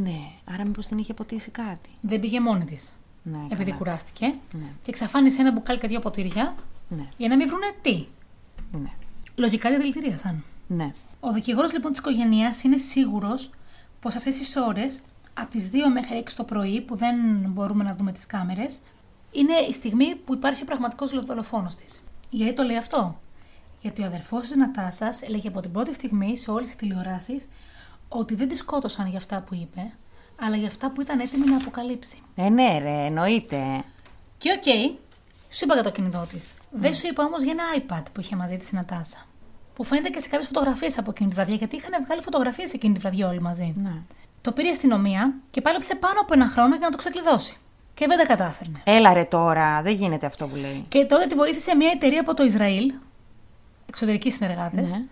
Ναι, άρα μήπως την είχε ποτίσει κάτι. δεν πήγε μόνη της. Ναι, Επειδή καλά. κουράστηκε. Ναι. Και εξαφάνισε ένα μπουκάλι και δύο ποτήρια Ναι, για να μην βρούνε τι. ναι, Λογικά δεν δηλητηρίασαν. ναι. Ο δικηγόρος λοιπόν της οικογένειας είναι σίγουρος πως αυτές τις ώρες, από τις 2 μέχρι 6 το πρωί, που δεν μπορούμε να δούμε τις κάμερες, είναι η στιγμή που υπάρχει ο πραγματικός δολοφόνος της. Γιατί το λέει αυτό, Γιατί ο αδερφός της Νατάσας έλεγε από την πρώτη στιγμή σε όλες τις τηλεοράσεις ότι δεν της σκότωσαν για αυτά που είπε, αλλά για αυτά που ήταν έτοιμη να αποκαλύψει. Ε, ναι, ρε, εννοείται. Και οκ, σου είπα για το κινητό της. Δεν σου είπα όμως για ένα iPad που είχε μαζί της η Νατάσα. Που φαίνεται και σε κάποιες φωτογραφίες από εκείνη τη βραδιά, γιατί είχαν βγάλει φωτογραφίες εκείνη τη βραδιά όλοι μαζί. Ναι. Το πήρε η αστυνομία και πάλεψε πάνω από ένα χρόνο για να το ξεκλειδώσει. Και δεν τα κατάφερνε. Έλα ρε τώρα, δεν γίνεται αυτό που λέει. Και τότε τη βοήθησε μια εταιρεία από το Ισραήλ, εξωτερικοί συνεργάτες, Ναι.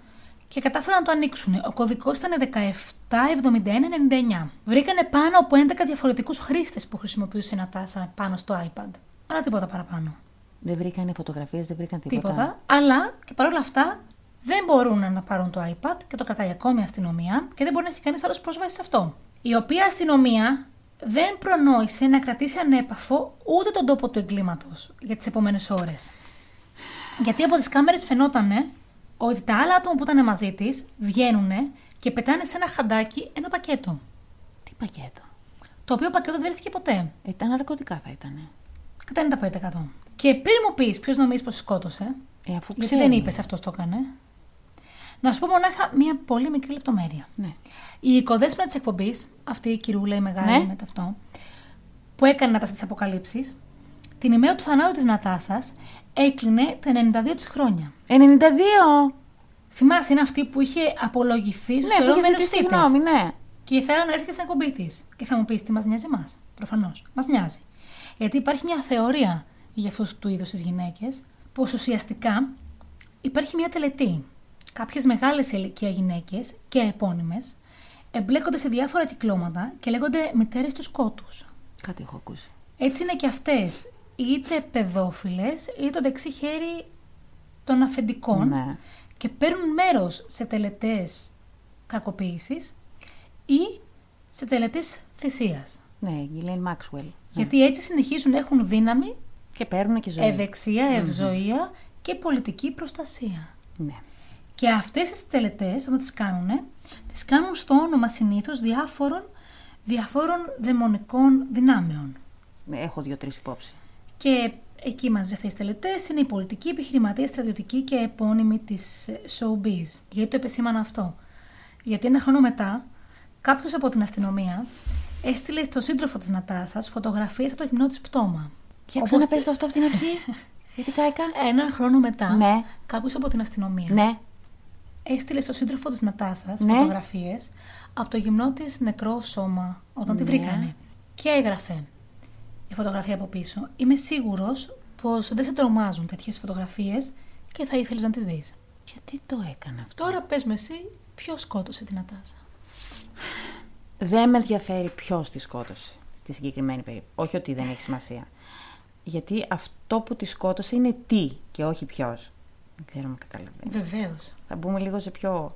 και κατάφεραν να το ανοίξουν. Ο κωδικός ήταν 1771-99. Βρήκανε πάνω από 11 διαφορετικούς χρήστες που χρησιμοποιούσε η Νατάσα πάνω στο iPad. Αλλά τίποτα παραπάνω. Δεν βρήκανε φωτογραφίες, δεν βρήκαν τίποτα. Τίποτα. Αλλά και παρόλα αυτά δεν μπορούν να πάρουν το iPad και το κρατάει ακόμη η αστυνομία και δεν μπορεί να έχει κανείς άλλος πρόσβαση σε αυτό. Η οποία αστυνομία δεν προνόησε να κρατήσει ανέπαφο ούτε τον τόπο του εγκλήματος για τις επόμενες ώρες. Γιατί από τις κάμερες φαινόταν ότι τα άλλα άτομα που ήταν μαζί της βγαίνουν και πετάνε σε ένα χαντάκι ένα πακέτο. Τι πακέτο; Το οποίο πακέτο δεν βρέθηκε ποτέ. Ήταν ναρκωτικά θα ήταν. Κατά 95%. Και πριν μου πεις ποιος νομίζεις πως σκότωσε, Ε, αφού γιατί ξέρουμε. δεν είπες αυτός το έκανε. Να σου πω μονάχα μία πολύ μικρή λεπτομέρεια. Ναι. Η οικοδέσποινα της εκπομπής, αυτή η κυρούλα η μεγάλη Ναι. με αυτό, που έκανε η Νατάσα τι αποκαλύψεις, την ημέρα του θανάτου της Νατάσας έκλεινε τα 92 της χρόνια. 92! Θυμάσαι, είναι αυτή που είχε απολογηθεί στους Ναι, που είχε φερόμενου ζητήσει συγγνώμη, ναι. Και ήθελα να έρθει στην εκπομπή της. Και θα μου πεις τι μας νοιάζει εμάς. Προφανώς. Μας νοιάζει. Γιατί υπάρχει μια θεωρία για αυτούς του είδους τις γυναίκες, πως ουσιαστικά υπάρχει μια τελετή. Κάποιες μεγάλες σε ηλικία γυναίκες και επώνυμες εμπλέκονται σε διάφορα κυκλώματα και λέγονται μητέρες του σκότους. Κάτι έχω ακούσει. Έτσι είναι και αυτές είτε παιδόφιλες είτε το δεξί χέρι των αφεντικών Ναι. και παίρνουν μέρος σε τελετές κακοποίησης ή σε τελετές θυσίας. Ναι, η Γιλέν Μάξουελ. Γιατί έτσι συνεχίζουν να έχουν δύναμη, Και παίρνουν και ζωή. ευεξία, ευζοία και πολιτική προστασία. Ναι. Και αυτές τις τελετές όταν τις κάνουν, τις κάνουν στο όνομα συνήθως διάφορων, διάφορων δαιμονικών δυνάμεων. Ναι, Έχω δύο-τρεις υπόψη. Και εκεί μαζί σε αυτές τις τελετές είναι η πολιτική, επιχειρηματία, στρατιωτική και επώνυμη της ε, showbiz. Γιατί το επεσήμανα αυτό; Γιατί ένα χρόνο μετά, κάποιος από την αστυνομία έστειλε στο σύντροφο της Νατάσας φωτογραφίες από το γυμνό της πτώμα. Για Όπως ξαναπες τη- το αυτό από την αρχή. Γιατί κάηκα. Ένα χρόνο μετά, Ναι. κάποιος από την αστυνομία Ναι. Έστειλε στο σύντροφο της Νατάσας Ναι. φωτογραφίες από το γυμνό της νεκρό σώμα όταν τη Ναι. βρήκανε. Και έγραφε η φωτογραφία από πίσω. Είμαι σίγουρος πως δεν σε τρομάζουν τέτοιες φωτογραφίες και θα ήθελες να τις δεις. Γιατί το έκανα αυτό; Τώρα πες με εσύ ποιος σκότωσε την Νατάσα; Δεν με ενδιαφέρει ποιος τη σκότωσε στη συγκεκριμένη περίπτωση. Όχι ότι δεν έχει σημασία. Γιατί αυτό που τη σκότωσε είναι τι και όχι ποιος. Δεν ξέρω αν καταλαβαίνεις. Βεβαίως. Θα μπούμε λίγο σε πιο.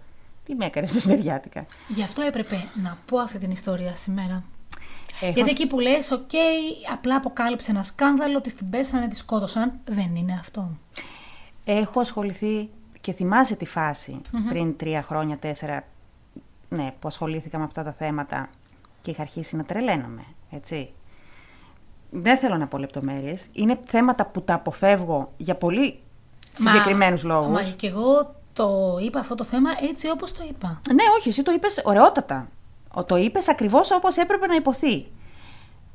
Τι με έκανες μεσημεριάτικα. Γι' αυτό έπρεπε να πω αυτή την ιστορία σήμερα. Έχω... Γιατί εκεί που λες, οκ, απλά αποκάλυψε ένα σκάνδαλο, της την πέσανε, τη σκότωσαν. Δεν είναι αυτό. Έχω ασχοληθεί και θυμάσαι τη φάση πριν τρία χρόνια, τέσσερα, ναι, που ασχολήθηκα με αυτά τα θέματα και είχα αρχίσει να τρελαίνομαι, έτσι. Δεν θέλω να πω λεπτομέρειες. Είναι θέματα που τα αποφεύγω για πολύ συγκεκριμένους λόγους. Μα και εγώ το είπα αυτό το θέμα έτσι όπως το είπα. Ναι, όχι, εσύ το είπες ωραιότατα. Ο- Το είπες ακριβώς όπως έπρεπε να υποθεί.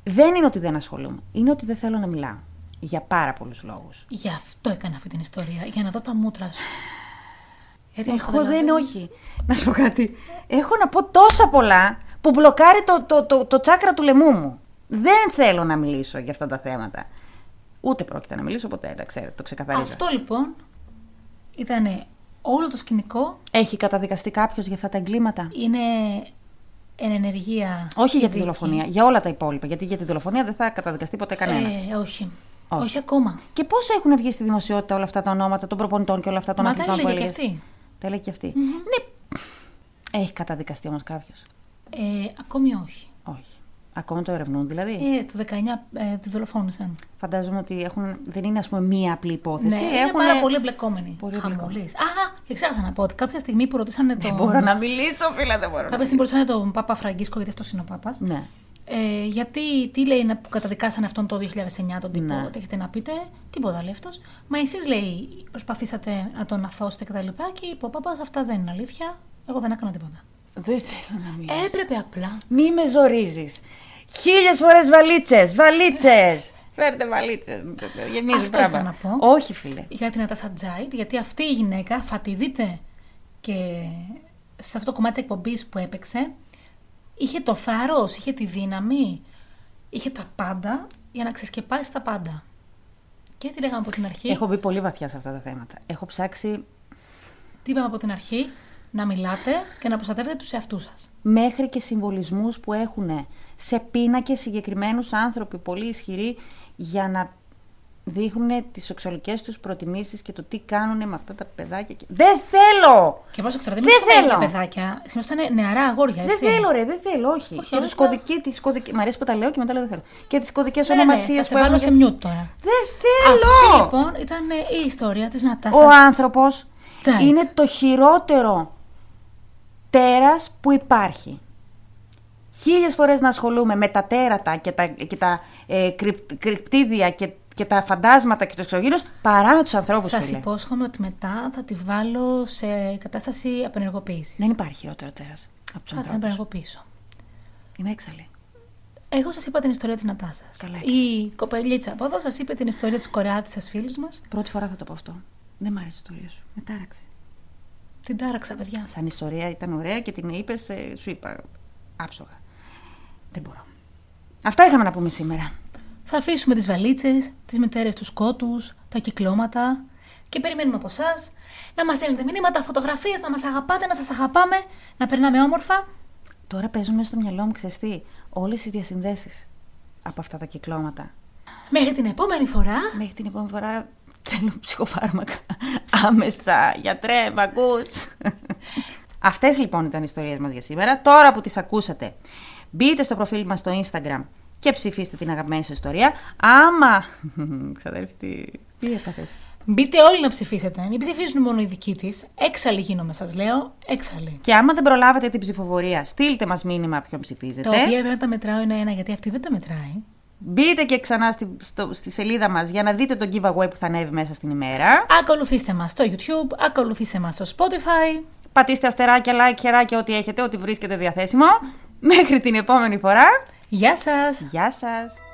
Δεν είναι ότι δεν ασχολούμαι. Είναι ότι δεν θέλω να μιλάω. Για πάρα πολλούς λόγους. Γι' αυτό έκανα αυτή την ιστορία, για να δω τα μούτρα σου. Γιατί Εγώ το δεν καταλαβαίνεις; όχι. Να σου πω κάτι. Έχω να πω τόσα πολλά που μπλοκάρει το, το, το, το τσάκρα του λαιμού μου. Δεν θέλω να μιλήσω για αυτά τα θέματα. Ούτε πρόκειται να μιλήσω ποτέ, να ξέρετε, το ξεκαθαρίζω. Αυτό λοιπόν ήταν όλο το σκηνικό. Έχει καταδικαστεί κάποιος για αυτά τα εγκλήματα; Είναι εν ενεργεία. Όχι για τη δίκη. δολοφονία, για όλα τα υπόλοιπα. Γιατί για τη δολοφονία δεν θα καταδικαστεί ποτέ κανένας. Ε, όχι. Όχι. όχι. ακόμα. Και πώς έχουν βγει στη δημοσιότητα όλα αυτά τα ονόματα των προπονητών και όλα αυτά των Μα τα αθλητών που έλεγε και έλεγες; αυτή. Τα έλεγε και αυτή. Ναι. Έχει καταδικαστεί όμως κάποιος; Ε, ακόμη όχι. Όχι. Ακόμα το ερευνούν δηλαδή; Ε, το 19 ε, τη δολοφόνησαν. Φαντάζομαι ότι έχουν, δεν είναι ας πούμε μία απλή υπόθεση. Ναι, είναι έχουν... πάρα πολύ εμπλεκόμενοι. Πολύ Χαμολής. Α, και ξέχασα να πω ότι κάποια στιγμή που ρωτήσανε τον. Δεν μπορώ να μιλήσω, φίλε, δεν μπορώ. Κάποια να στιγμή που ρωτήσανε τον Πάπα Φραγκίσκο, γιατί αυτός είναι ο Πάπας. Ναι. Ε, γιατί, τι λέει να- που καταδικάσανε αυτόν το 2009 τον τύπο, Ναι. τι έχετε να πείτε, τίποτα λέει αυτός. Μα εσείς λέει προσπαθήσατε να τον αθώσετε κτλ. Και, και είπε ο Πάπας αυτά δεν είναι αλήθεια, εγώ δεν έκανα τίποτα. Δεν θέλω να μιλήσω. Έπρεπε απλά. Μη με ζορίζεις. Χίλιες φορές βαλίτσες, βαλίτσες. Φέρτε βαλίτσες. Γεμίζει Αυτό πράγμα. είχα να πω. Όχι, φίλε. για την Ατάσα Τζάιτ, γιατί αυτή η γυναίκα, θα τη δείτε και σε αυτό το κομμάτι της εκπομπής που έπαιξε, είχε το θάρρος, είχε τη δύναμη, είχε τα πάντα για να ξεσκεπάσει τα πάντα. Και τι λέγαμε από την αρχή, Έχω μπει πολύ βαθιά σε αυτά τα θέματα. Έχω ψάξει τι είπαμε από την αρχή, να μιλάτε και να προστατεύετε τους εαυτούς σας. μέχρι και συμβολισμούς που έχουν σε πίνακες συγκεκριμένους άνθρωποι πολύ ισχυροί για να δείχνουν τις σεξουαλικές τους προτιμήσεις και το τι κάνουν με αυτά τα παιδάκια. και- Δεν θέλω! Και πρόσεξε τώρα, δεν Δεν μιλήσαμε για θέλω. παιδάκια, συνήθως ήταν νεαρά αγόρια, Δεν έτσι. θέλω, ρε, δεν θέλω, όχι. Όχι, και όλα τις αυτά- κωδικοί, τις κωδικοί... Μ' αρέσει που τα λέω και μετά λέω δεν θέλω. Και τις κωδικές Ναι, ναι, ναι, ονομασίες θα σε που έχουν. βάλω σε και- μιούτ τώρα. Δεν θέλω! Αυτή λοιπόν ήταν η ιστορία της Νατάσας. Ο άνθρωπος Τζάιτ. είναι το χειρότερο τέρας που υπάρχει. Χίλιες φορές να ασχολούμαι με τα τέρατα και τα, και τα ε, κρυπ- κρυπτίδια και, και τα φαντάσματα και τους εξωγήινους παρά με τους ανθρώπους, Σας φίλε. υπόσχομαι ότι μετά θα τη βάλω σε κατάσταση απενεργοποίησης. Δεν υπάρχει χειρότερο τέρας από τους Θα την ανθρώπους. απενεργοποιήσω. Είμαι έξαλλη. Εγώ σας είπα την ιστορία της Νατάσας. Καλά Η κοπελίτσα από εδώ σας είπε την ιστορία της κορεάτισα φίλης μας. Πρώτη φορά θα το πω αυτό. Δεν μ' άρεσε η ιστορία σου. Με τάραξε. Την τάραξα, παιδιά. Σαν ιστορία ήταν ωραία και την είπες, σου είπα άψογα. Δεν μπορώ. Αυτά είχαμε να πούμε σήμερα. Θα αφήσουμε τις βαλίτσες, τις μητέρε του σκότου, τα κυκλώματα και περιμένουμε από εσά να μας στέλνετε μηνύματα, φωτογραφίες, να μας αγαπάτε, να σας αγαπάμε, να περνάμε όμορφα. Τώρα παίζουν μέσα στο μυαλό μου, ξέρεις τι, όλες οι διασυνδέσεις από αυτά τα κυκλώματα. Μέχρι την επόμενη φορά. Μέχρι την επόμενη φορά θέλω ψυχοφάρμακα. Άμεσα, γιατρέ, μ' ακούς. Αυτές λοιπόν ήταν οι ιστορίες μας για σήμερα. Τώρα που τις ακούσατε, μπείτε στο προφίλ μας στο Instagram και ψηφίστε την αγαπημένη σας ιστορία. Άμα... Ξαδέρφη, τι, τι έπαθες. Μπείτε όλοι να ψηφίσετε. Μην ψηφίζουν μόνο οι δικοί της. Έξαλλοι γίνομαι, σας λέω. Έξαλλοι. Και άμα δεν προλάβετε την ψηφοφορία, στείλτε μας μήνυμα ποιον ψηφίζετε. Τα οποία πρέπει να τα μετράω ένα-ένα, γιατί αυτή δεν τα μετράει. Μπείτε και ξανά στη, στο, στη σελίδα μας για να δείτε τον giveaway που θα ανέβει μέσα στην ημέρα. Ακολουθήστε μας στο YouTube, ακολουθήστε μας στο Spotify. Πατήστε αστεράκια, like, χεράκια, ό,τι έχετε, ό,τι βρίσκετε διαθέσιμο. Μέχρι την επόμενη φορά. Γεια σας! Γεια σας!